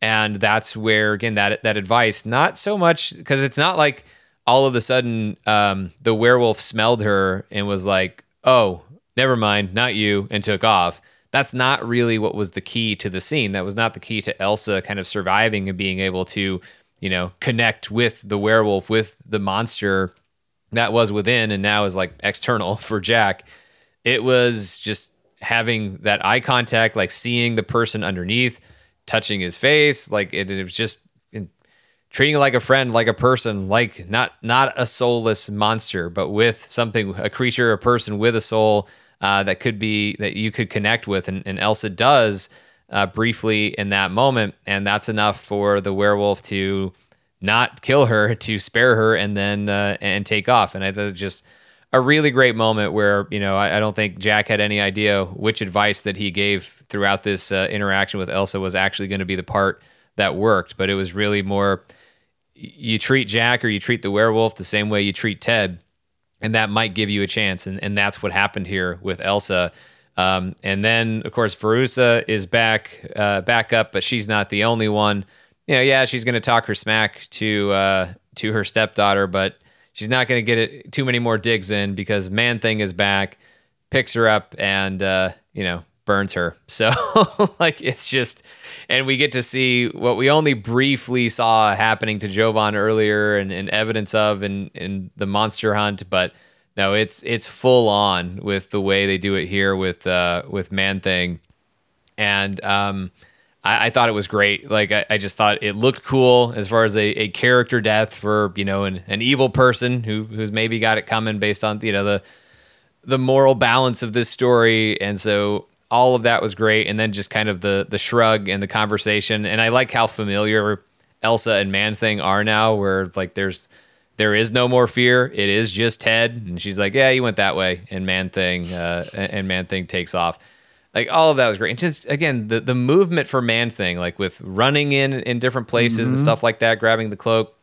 [SPEAKER 1] And that's where again that that advice not so much because it's not like all of a sudden um, the werewolf smelled her and was like oh never mind not you and took off. That's not really what was the key to the scene. That was not the key to elsa kind of surviving and being able to you know connect with the werewolf with the monster that was within and now is like external for jack it was just having that eye contact like seeing the person underneath touching his face. Like it, it was just in, treating like a friend, like a person, like not not a soulless monster, but with something, a creature, a person with a soul uh, that could be that you could connect with. And, and Elsa does uh, briefly in that moment, and that's enough for the werewolf to not kill her, to spare her, and then uh, and take off. And I thought just a really great moment where you know I, I, don't think Jack had any idea which advice that he gave throughout this uh, interaction with Elsa was actually going to be the part that worked, but it was really more you treat Jack or you treat the werewolf the same way you treat Ted, and that might give you a chance, and and that's what happened here with Elsa. Um, and then of course Verussa is back uh, back up, but she's not the only one. You know, yeah, she's going to talk her smack to uh, to her stepdaughter, but she's not going to get it too many more digs in because Man Thing is back, picks her up, and uh, you know burns her. So like it's just, and we get to see what we only briefly saw happening to Jovan earlier and, and evidence of in in the monster hunt, but no, it's it's full on with the way they do it here with uh, with Man Thing, and um, I, I, thought it was great. Like I, I, just thought it looked cool as far as a, a character death for you know an, an evil person who who's maybe got it coming based on you know the the moral balance of this story, and so all of that was great. And then just kind of the the shrug and the conversation, and I like how familiar Elsa and Man Thing are now, where like there's there is no more fear. It is just Ted, and she's like, "Yeah, you went that way," and Man Thing uh, and Man Thing takes off like all of that was great. And just again, the the movement for Man Thing, like with running in in different places mm-hmm. and stuff like that, grabbing the cloak.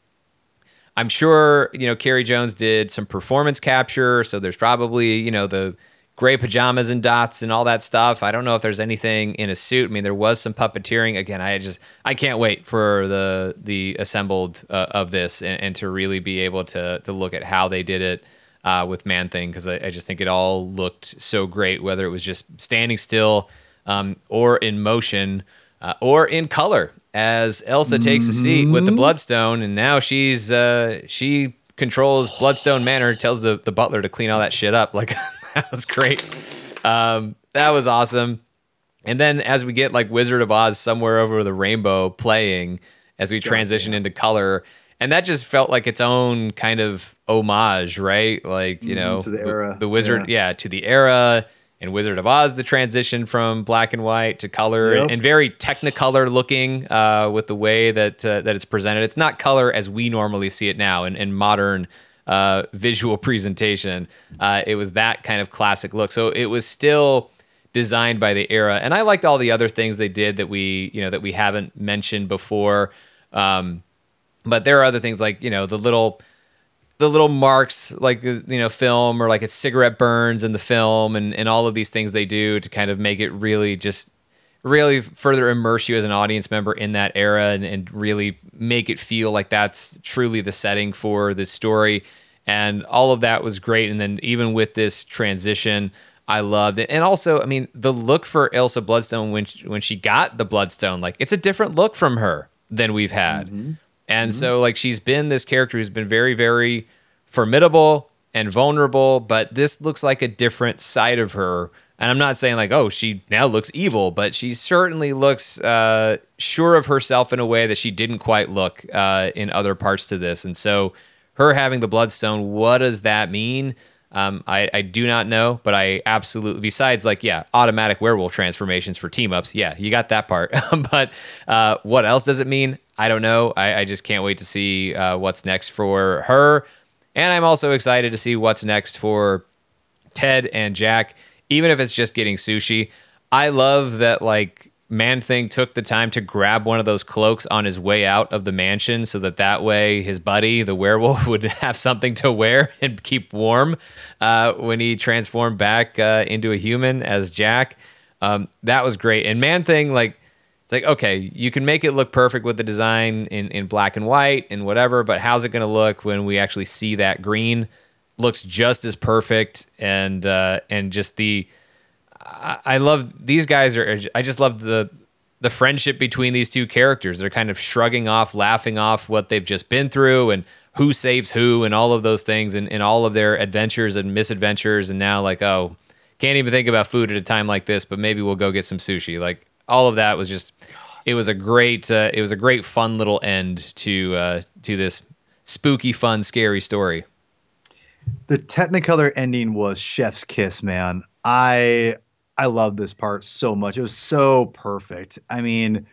[SPEAKER 1] I'm sure you know Carey Jones did some performance capture, so there's probably you know the gray pajamas and dots and all that stuff. I don't know if there's anything in a suit. I mean, there was some puppeteering. Again, I just I can't wait for the the assembled uh, of this and, and, to really be able to to look at how they did it uh, with Man Thing because I, I, just think it all looked so great, whether it was just standing still um, or in motion uh, or in color. As Elsa takes a seat with the mm-hmm. Bloodstone, and now she's uh, she controls Bloodstone Manor, tells the the butler to clean all that shit up. Like that was great. Um, that was awesome. And then as we get like Wizard of Oz somewhere over the rainbow playing as we transition into color, and that just felt like its own kind of homage, right? Like you mm-hmm, know, to the era, the, wizard, yeah. yeah. to the era. And Wizard of Oz, the transition from black and white to color
[SPEAKER 2] Yep.
[SPEAKER 1] and, and very technicolor looking uh, with the way that uh, that it's presented. It's not color as we normally see it now in, in modern uh, visual presentation. Uh, it was that kind of classic look. So it was still designed by the era, and I liked all the other things they did that we you know that we haven't mentioned before. Um, but there are other things like you know the little the little marks like uh, you know film or like it's cigarette burns in the film and and all of these things they do to kind of make it really just really further immerse you as an audience member in that era and, and really make it feel like that's truly the setting for the story and all of that was great and then even with this transition I loved it. And also, I mean, the look for Elsa Bloodstone when she, when she got the Bloodstone, like it's a different look from her than we've had. Mm-hmm. And so like she's been this character who's been very very formidable and vulnerable, but this looks like a different side of her. And I'm not saying like, oh, she now looks evil, but she certainly looks uh, sure of herself in a way that she didn't quite look uh, in other parts to this. And so, her having the bloodstone, what does that mean? Um, I, I do not know, but I absolutely, besides like, yeah, automatic werewolf transformations for team ups. Yeah, you got that part. but uh, what else does it mean? I don't know. I, I just can't wait to see uh, what's next for her. And I'm also excited to see what's next for Ted and Jack, even if it's just getting sushi. I love that, like, Man Thing took the time to grab one of those cloaks on his way out of the mansion so that that way his buddy, the werewolf, would have something to wear and keep warm uh, when he transformed back uh, into a human as Jack. Um, that was great. And Man Thing, like, it's like, okay, you can make it look perfect with the design in, in black and white and whatever, but how's it going to look when we actually see that green? Looks just as perfect. And, uh, and just the, I, I love these guys are, I just love the, the friendship between these two characters. They're kind of shrugging off, laughing off what they've just been through and who saves who and all of those things and, and all of their adventures and misadventures. And now, like, oh, can't even think about food at a time like this, but maybe we'll go get some sushi. Like, all of that was just, it was a great, uh, it was a great, fun little end to uh, to this spooky, fun, scary story.
[SPEAKER 2] The Technicolor ending was chef's kiss, man. I I love this part so much. It was so perfect. I mean,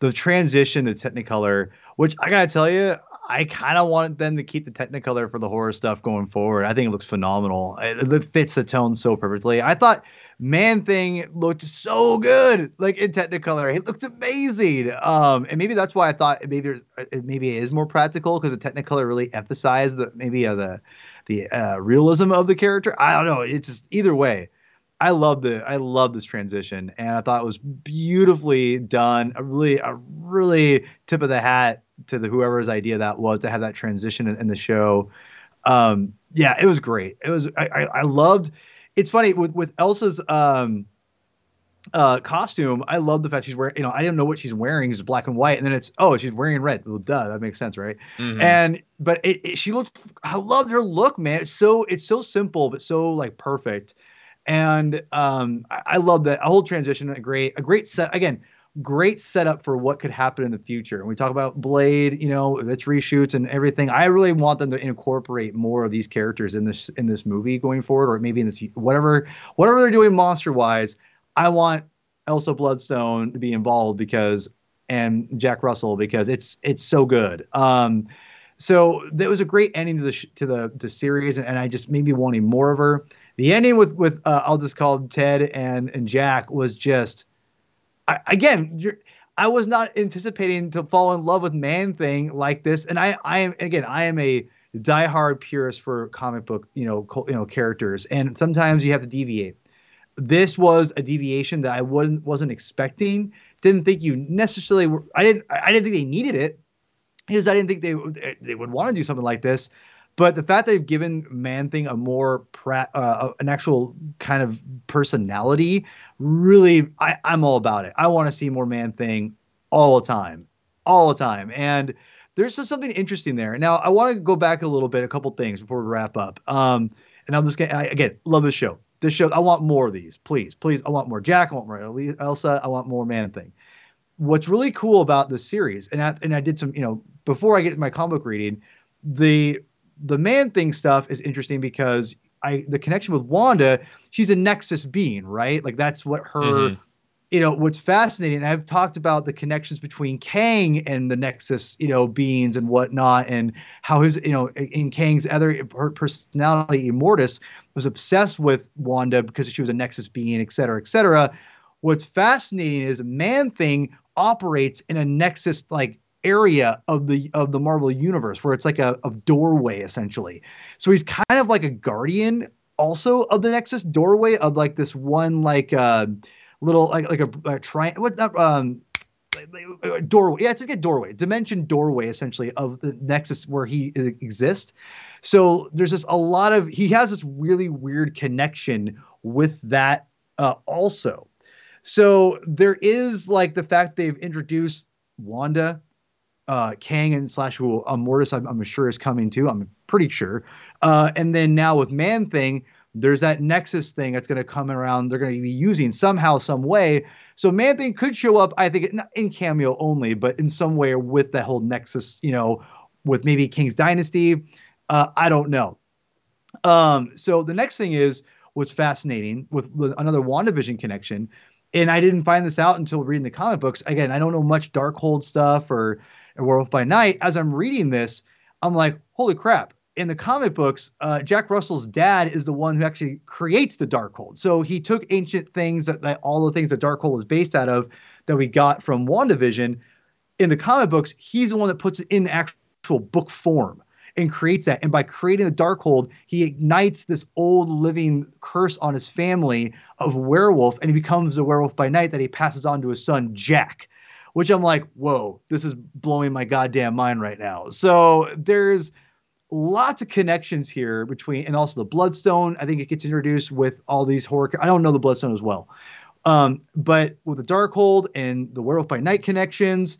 [SPEAKER 2] the transition to Technicolor, which I gotta tell you, I kind of wanted them to keep the Technicolor for the horror stuff going forward. I think it looks phenomenal. It, it fits the tone so perfectly. I thought Man Thing looked so good, like in Technicolor. It looked amazing. Um, and maybe that's why I thought maybe it, maybe it is more practical because the Technicolor really emphasized the maybe uh, the the uh, realism of the character. I don't know. It's just either way. I love the I love this transition, and I thought it was beautifully done. A really a really tip of the hat to the whoever's idea that was to have that transition in, in the show. Um, yeah, it was great. It was I, I, I loved. It's funny with with Elsa's um, uh, costume. I love the fact she's wearing. You know, I didn't know what she's wearing. It's black and white, and then it's oh, she's wearing red. Well, duh, that makes sense, right?
[SPEAKER 1] Mhm.
[SPEAKER 2] And but it, it, she looks I loved her look, man. It's so it's so simple, but so like perfect. And um, I, I love that a whole transition. A great a great set again. Great setup for what could happen in the future. And we talk about Blade, you know, its reshoots and everything. I really want them to incorporate more of these characters in this in this movie going forward, or maybe in this whatever whatever they're doing monster wise. I want Elsa Bloodstone to be involved because and Jack Russell because it's it's so good. Um, so that was a great ending to the sh- to the the series, and, and I just maybe wanting more of her. The ending with with uh, I'll just call Ted and and Jack was just I, again you're. I was not anticipating to fall in love with Man Thing like this, and I I am again I am a diehard purist for comic book you know co- you know characters, and sometimes you have to deviate this was a deviation that I wasn't wasn't expecting. Didn't think you necessarily were. I didn't. I didn't think they needed it because I didn't think they they would want to do something like this. But the fact they've given Man Thing a more pra- uh, an actual kind of personality, really, I, I'm all about it. I want to see more Man Thing all the time, all the time. And there's just something interesting there. Now I want to go back a little bit, a couple things before we wrap up. Um, and I'm just gonna I, again love this show this show. I want more of these, please, please. I want more Jack. I want more Elsa. I want more Man Thing. What's really cool about this series, and I, and I did some, you know, before I get to my comic reading, the the Man Thing stuff is interesting because I the connection with Wanda, she's a Nexus being, right? Like that's what her. Mm-hmm. You know what's fascinating. I've talked about the connections between Kang and the Nexus, you know, beings and whatnot, and how his, you know, in Kang's other personality, Immortus, was obsessed with Wanda because she was a Nexus being, et cetera, et cetera. What's fascinating is Man Thing operates in a Nexus like area of the of the Marvel universe where it's like a, a doorway essentially. So he's kind of like a guardian also of the Nexus doorway of like this one like uh little like like a, a triangle what not um doorway yeah it's like a doorway dimension doorway essentially of the nexus where he exists so there's just a lot of he has this really weird connection with that uh, also so there is like the fact they've introduced wanda uh, Kang and slash who uh, Mortis, I'm, I'm, sure is coming too. I'm pretty sure. Uh, and then now with Man Thing, there's that Nexus thing that's going to come around. They're going to be using somehow, some way. So Man Thing could show up, I think, in cameo only, but in some way with that whole Nexus, you know, with maybe Kang's Dynasty. Uh, I don't know. Um, so the next thing is what's fascinating with another WandaVision connection. And I didn't find this out until reading the comic books. Again, I don't know much Darkhold stuff or Werewolf by Night, as I'm reading this, I'm like, holy crap. In the comic books, uh, Jack Russell's dad is the one who actually creates the Darkhold. So he took ancient things that, that all the things that Darkhold was based out of that we got from WandaVision. In the comic books, he's the one that puts it in actual book form and creates that. And by creating the Darkhold, he ignites this old living curse on his family of werewolf, and he becomes a werewolf by night that he passes on to his son Jack which I'm like, whoa, this is blowing my goddamn mind right now. So there's lots of connections here between, and also the Bloodstone. I think it gets introduced with all these horror. I don't know the Bloodstone as well, um, but with the Darkhold and the Werewolf by Night connections,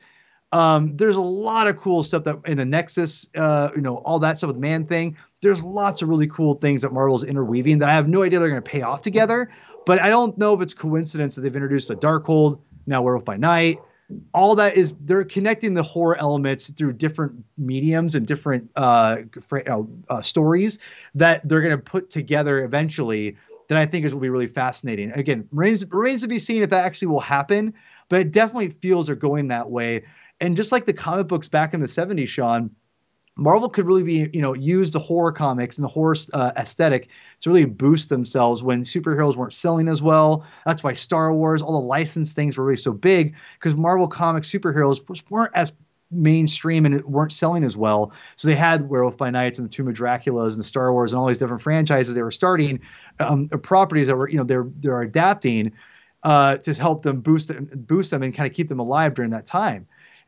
[SPEAKER 2] um, there's a lot of cool stuff that in the Nexus, uh, you know, all that stuff with Man Thing. There's lots of really cool things that Marvel's interweaving that I have no idea they're going to pay off together. But I don't know if it's coincidence that they've introduced a Darkhold now Werewolf by Night all that is they're connecting the horror elements through different mediums and different uh, uh, stories that they're going to put together eventually that I think is will be really fascinating. Again, remains remains to be seen if that actually will happen, but it definitely feels they're going that way. And just like the comic books back in the 70s, Sean, Marvel could really be, you know, use the horror comics and the horror uh, aesthetic to really boost themselves when superheroes weren't selling as well. That's why Star Wars, all the licensed things were really so big because Marvel comic superheroes weren't as mainstream and weren't selling as well. So they had Werewolf by Nights and the Tomb of Dracula's and the Star Wars and all these different franchises they were starting, um, properties that were, you know, they're they're adapting uh, to help them boost boost them and kind of keep them alive during that time.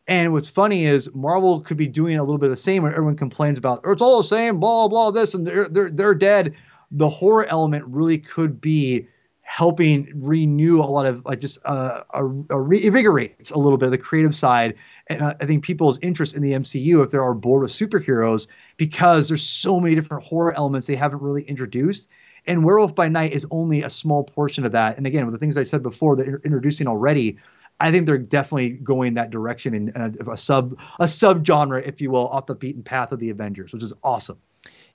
[SPEAKER 2] And what's funny is Marvel could be doing a little bit of the same where everyone complains about it's all the same, blah blah this, and they're they're they're dead. The horror element really could be helping renew a lot of like just uh, a, a reinvigorates a little bit of the creative side. And uh, I think people's interest in the MCU, if they are bored with superheroes, because there's so many different horror elements they haven't really introduced. And Werewolf by Night is only a small portion of that. And again, with the things I said before that are introducing already, I think they're definitely going that direction in uh, a, a sub a sub genre, if you will, off the beaten path of the Avengers, which is awesome.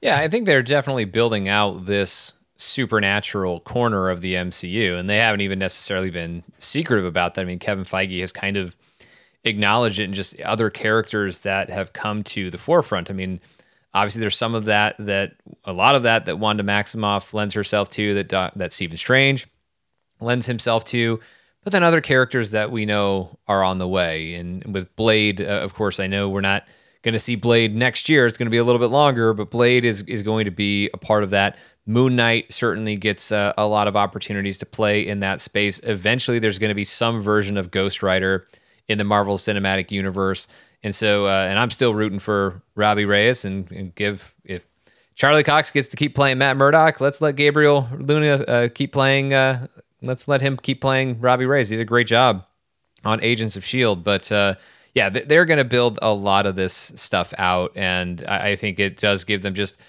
[SPEAKER 1] Yeah, I think they're definitely building out this supernatural corner of the MCU, and they haven't even necessarily been secretive about that. I mean, Kevin Feige has kind of acknowledged it in just other characters that have come to the forefront. I mean, obviously there's some of that that a lot of that that Wanda Maximoff lends herself to that that Stephen Strange lends himself to but then other characters that we know are on the way. And with Blade, uh, of course, I know we're not going to see Blade next year. It's going to be a little bit longer, but Blade is is going to be a part of that. Moon Knight certainly gets uh, a lot of opportunities to play in that space. Eventually, there's going to be some version of Ghost Rider in the Marvel Cinematic Universe, and so uh, and I'm still rooting for Robbie Reyes and, and, give if Charlie Cox gets to keep playing Matt Murdock, let's let Gabriel Luna uh, keep playing uh, let's let him keep playing Robbie Reyes. He did a great job on Agents of Shield, but uh, yeah, they're going to build a lot of this stuff out, and I think it does give them just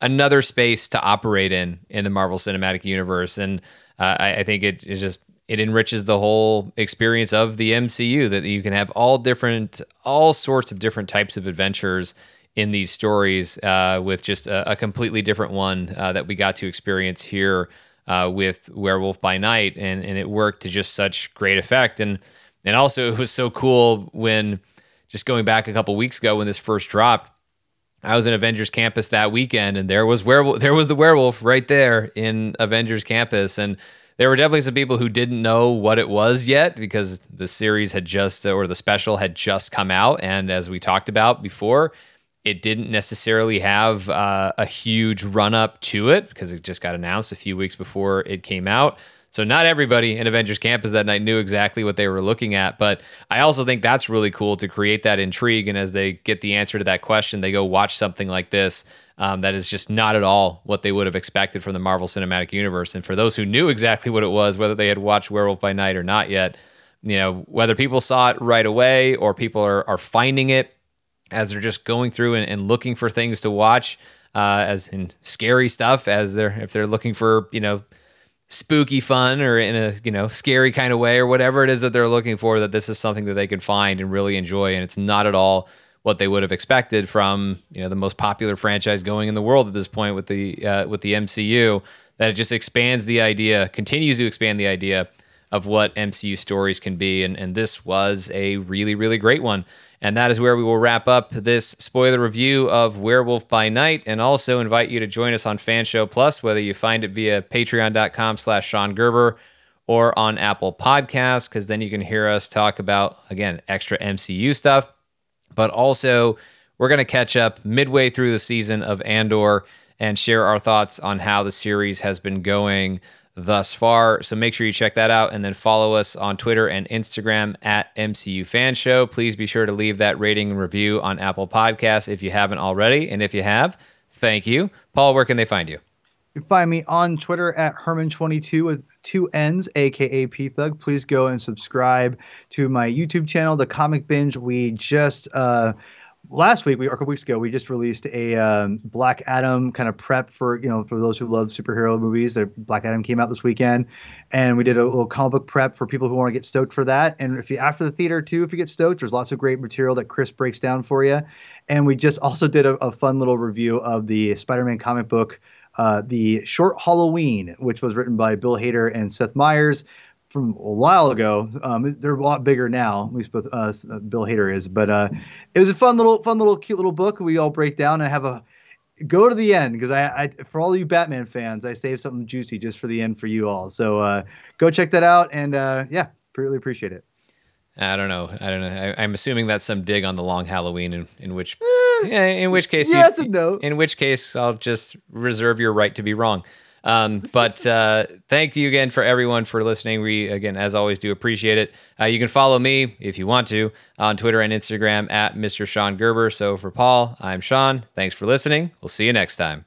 [SPEAKER 1] another space to operate in in the Marvel Cinematic Universe, and uh, I, think it is just it enriches the whole experience of the MCU that you can have all different, all sorts of different types of adventures in these stories uh, with just a, a, completely different one uh, that we got to experience here uh, with Werewolf by Night, and and it worked to just such great effect, and and also it was so cool when just going back a couple weeks ago when this first dropped. I was in Avengers Campus that weekend, and there was werewolf. There was the werewolf right there in Avengers Campus, and there were definitely some people who didn't know what it was yet because the series had just or the special had just come out, and as we talked about before, it didn't necessarily have uh, a huge run up to it because it just got announced a few weeks before it came out. So not everybody in Avengers Campus that night knew exactly what they were looking at, but I also think that's really cool to create that intrigue. And as they get the answer to that question, they go watch something like this um, that is just not at all what they would have expected from the Marvel Cinematic Universe. And for those who knew exactly what it was, whether they had watched Werewolf by Night or not yet, you know, whether people saw it right away or people are, are finding it as they're just going through and, and looking for things to watch, uh, as in scary stuff, as they're if they're looking for you know spooky fun or in a you know scary kind of way or whatever it is that they're looking for, that this is something that they can find and really enjoy, and it's not at all what they would have expected from you know the most popular franchise going in the world at this point with the uh, with the MCU. That it just expands the idea, continues to expand the idea of what MCU stories can be, and and this was a really really great one. And that is where we will wrap up this spoiler review of Werewolf by Night and also invite you to join us on Fanshow Plus, whether you find it via patreon.com slash Sean Gerber or on Apple Podcasts, because then you can hear us talk about, again, extra MCU stuff. But also, we're going to catch up midway through the season of Andor and share our thoughts on how the series has been going thus far. So make sure you check that out and then follow us on Twitter and Instagram at MCU Fan Show. Please be sure to leave that rating and review on Apple Podcasts if you haven't already. And if you have, thank you. Paul, where can they find you?
[SPEAKER 2] You can find me on Twitter at Hermann22 with two N's, aka P Thug. Please go and subscribe to my YouTube channel, The Comic Binge. We just uh, last week, we or a couple weeks ago, we just released a um, Black Adam kind of prep for you know for those who love superhero movies. The Black Adam came out this weekend, and we did a little comic book prep for people who want to get stoked for that. And if you after the theater too, if you get stoked, there's lots of great material that Chris breaks down for you. And we just also did a, a fun little review of the Spider-Man comic book. Uh, the short Halloween, which was written by Bill Hader and Seth Meyers from a while ago. Um, they're a lot bigger now, at least with us. Uh, Bill Hader is, but uh, it was a fun little, fun little, cute little book. We all break down and have a go to the end because I, I, for all you Batman fans, I saved something juicy just for the end for you all. So uh, go check that out, and uh, yeah, really appreciate it.
[SPEAKER 1] I don't know. I don't know. I, am assuming that's some dig on the long Halloween, in, in which, eh, in which case,
[SPEAKER 2] yes you, and no.
[SPEAKER 1] In which case, I'll just reserve your right to be wrong. Um, but uh, thank you again for everyone for listening. We, again, as always, do appreciate it. Uh, you can follow me if you want to on Twitter and Instagram at Mr. Sean Gerber. So for Paul, I'm Sean. Thanks for listening. We'll see you next time.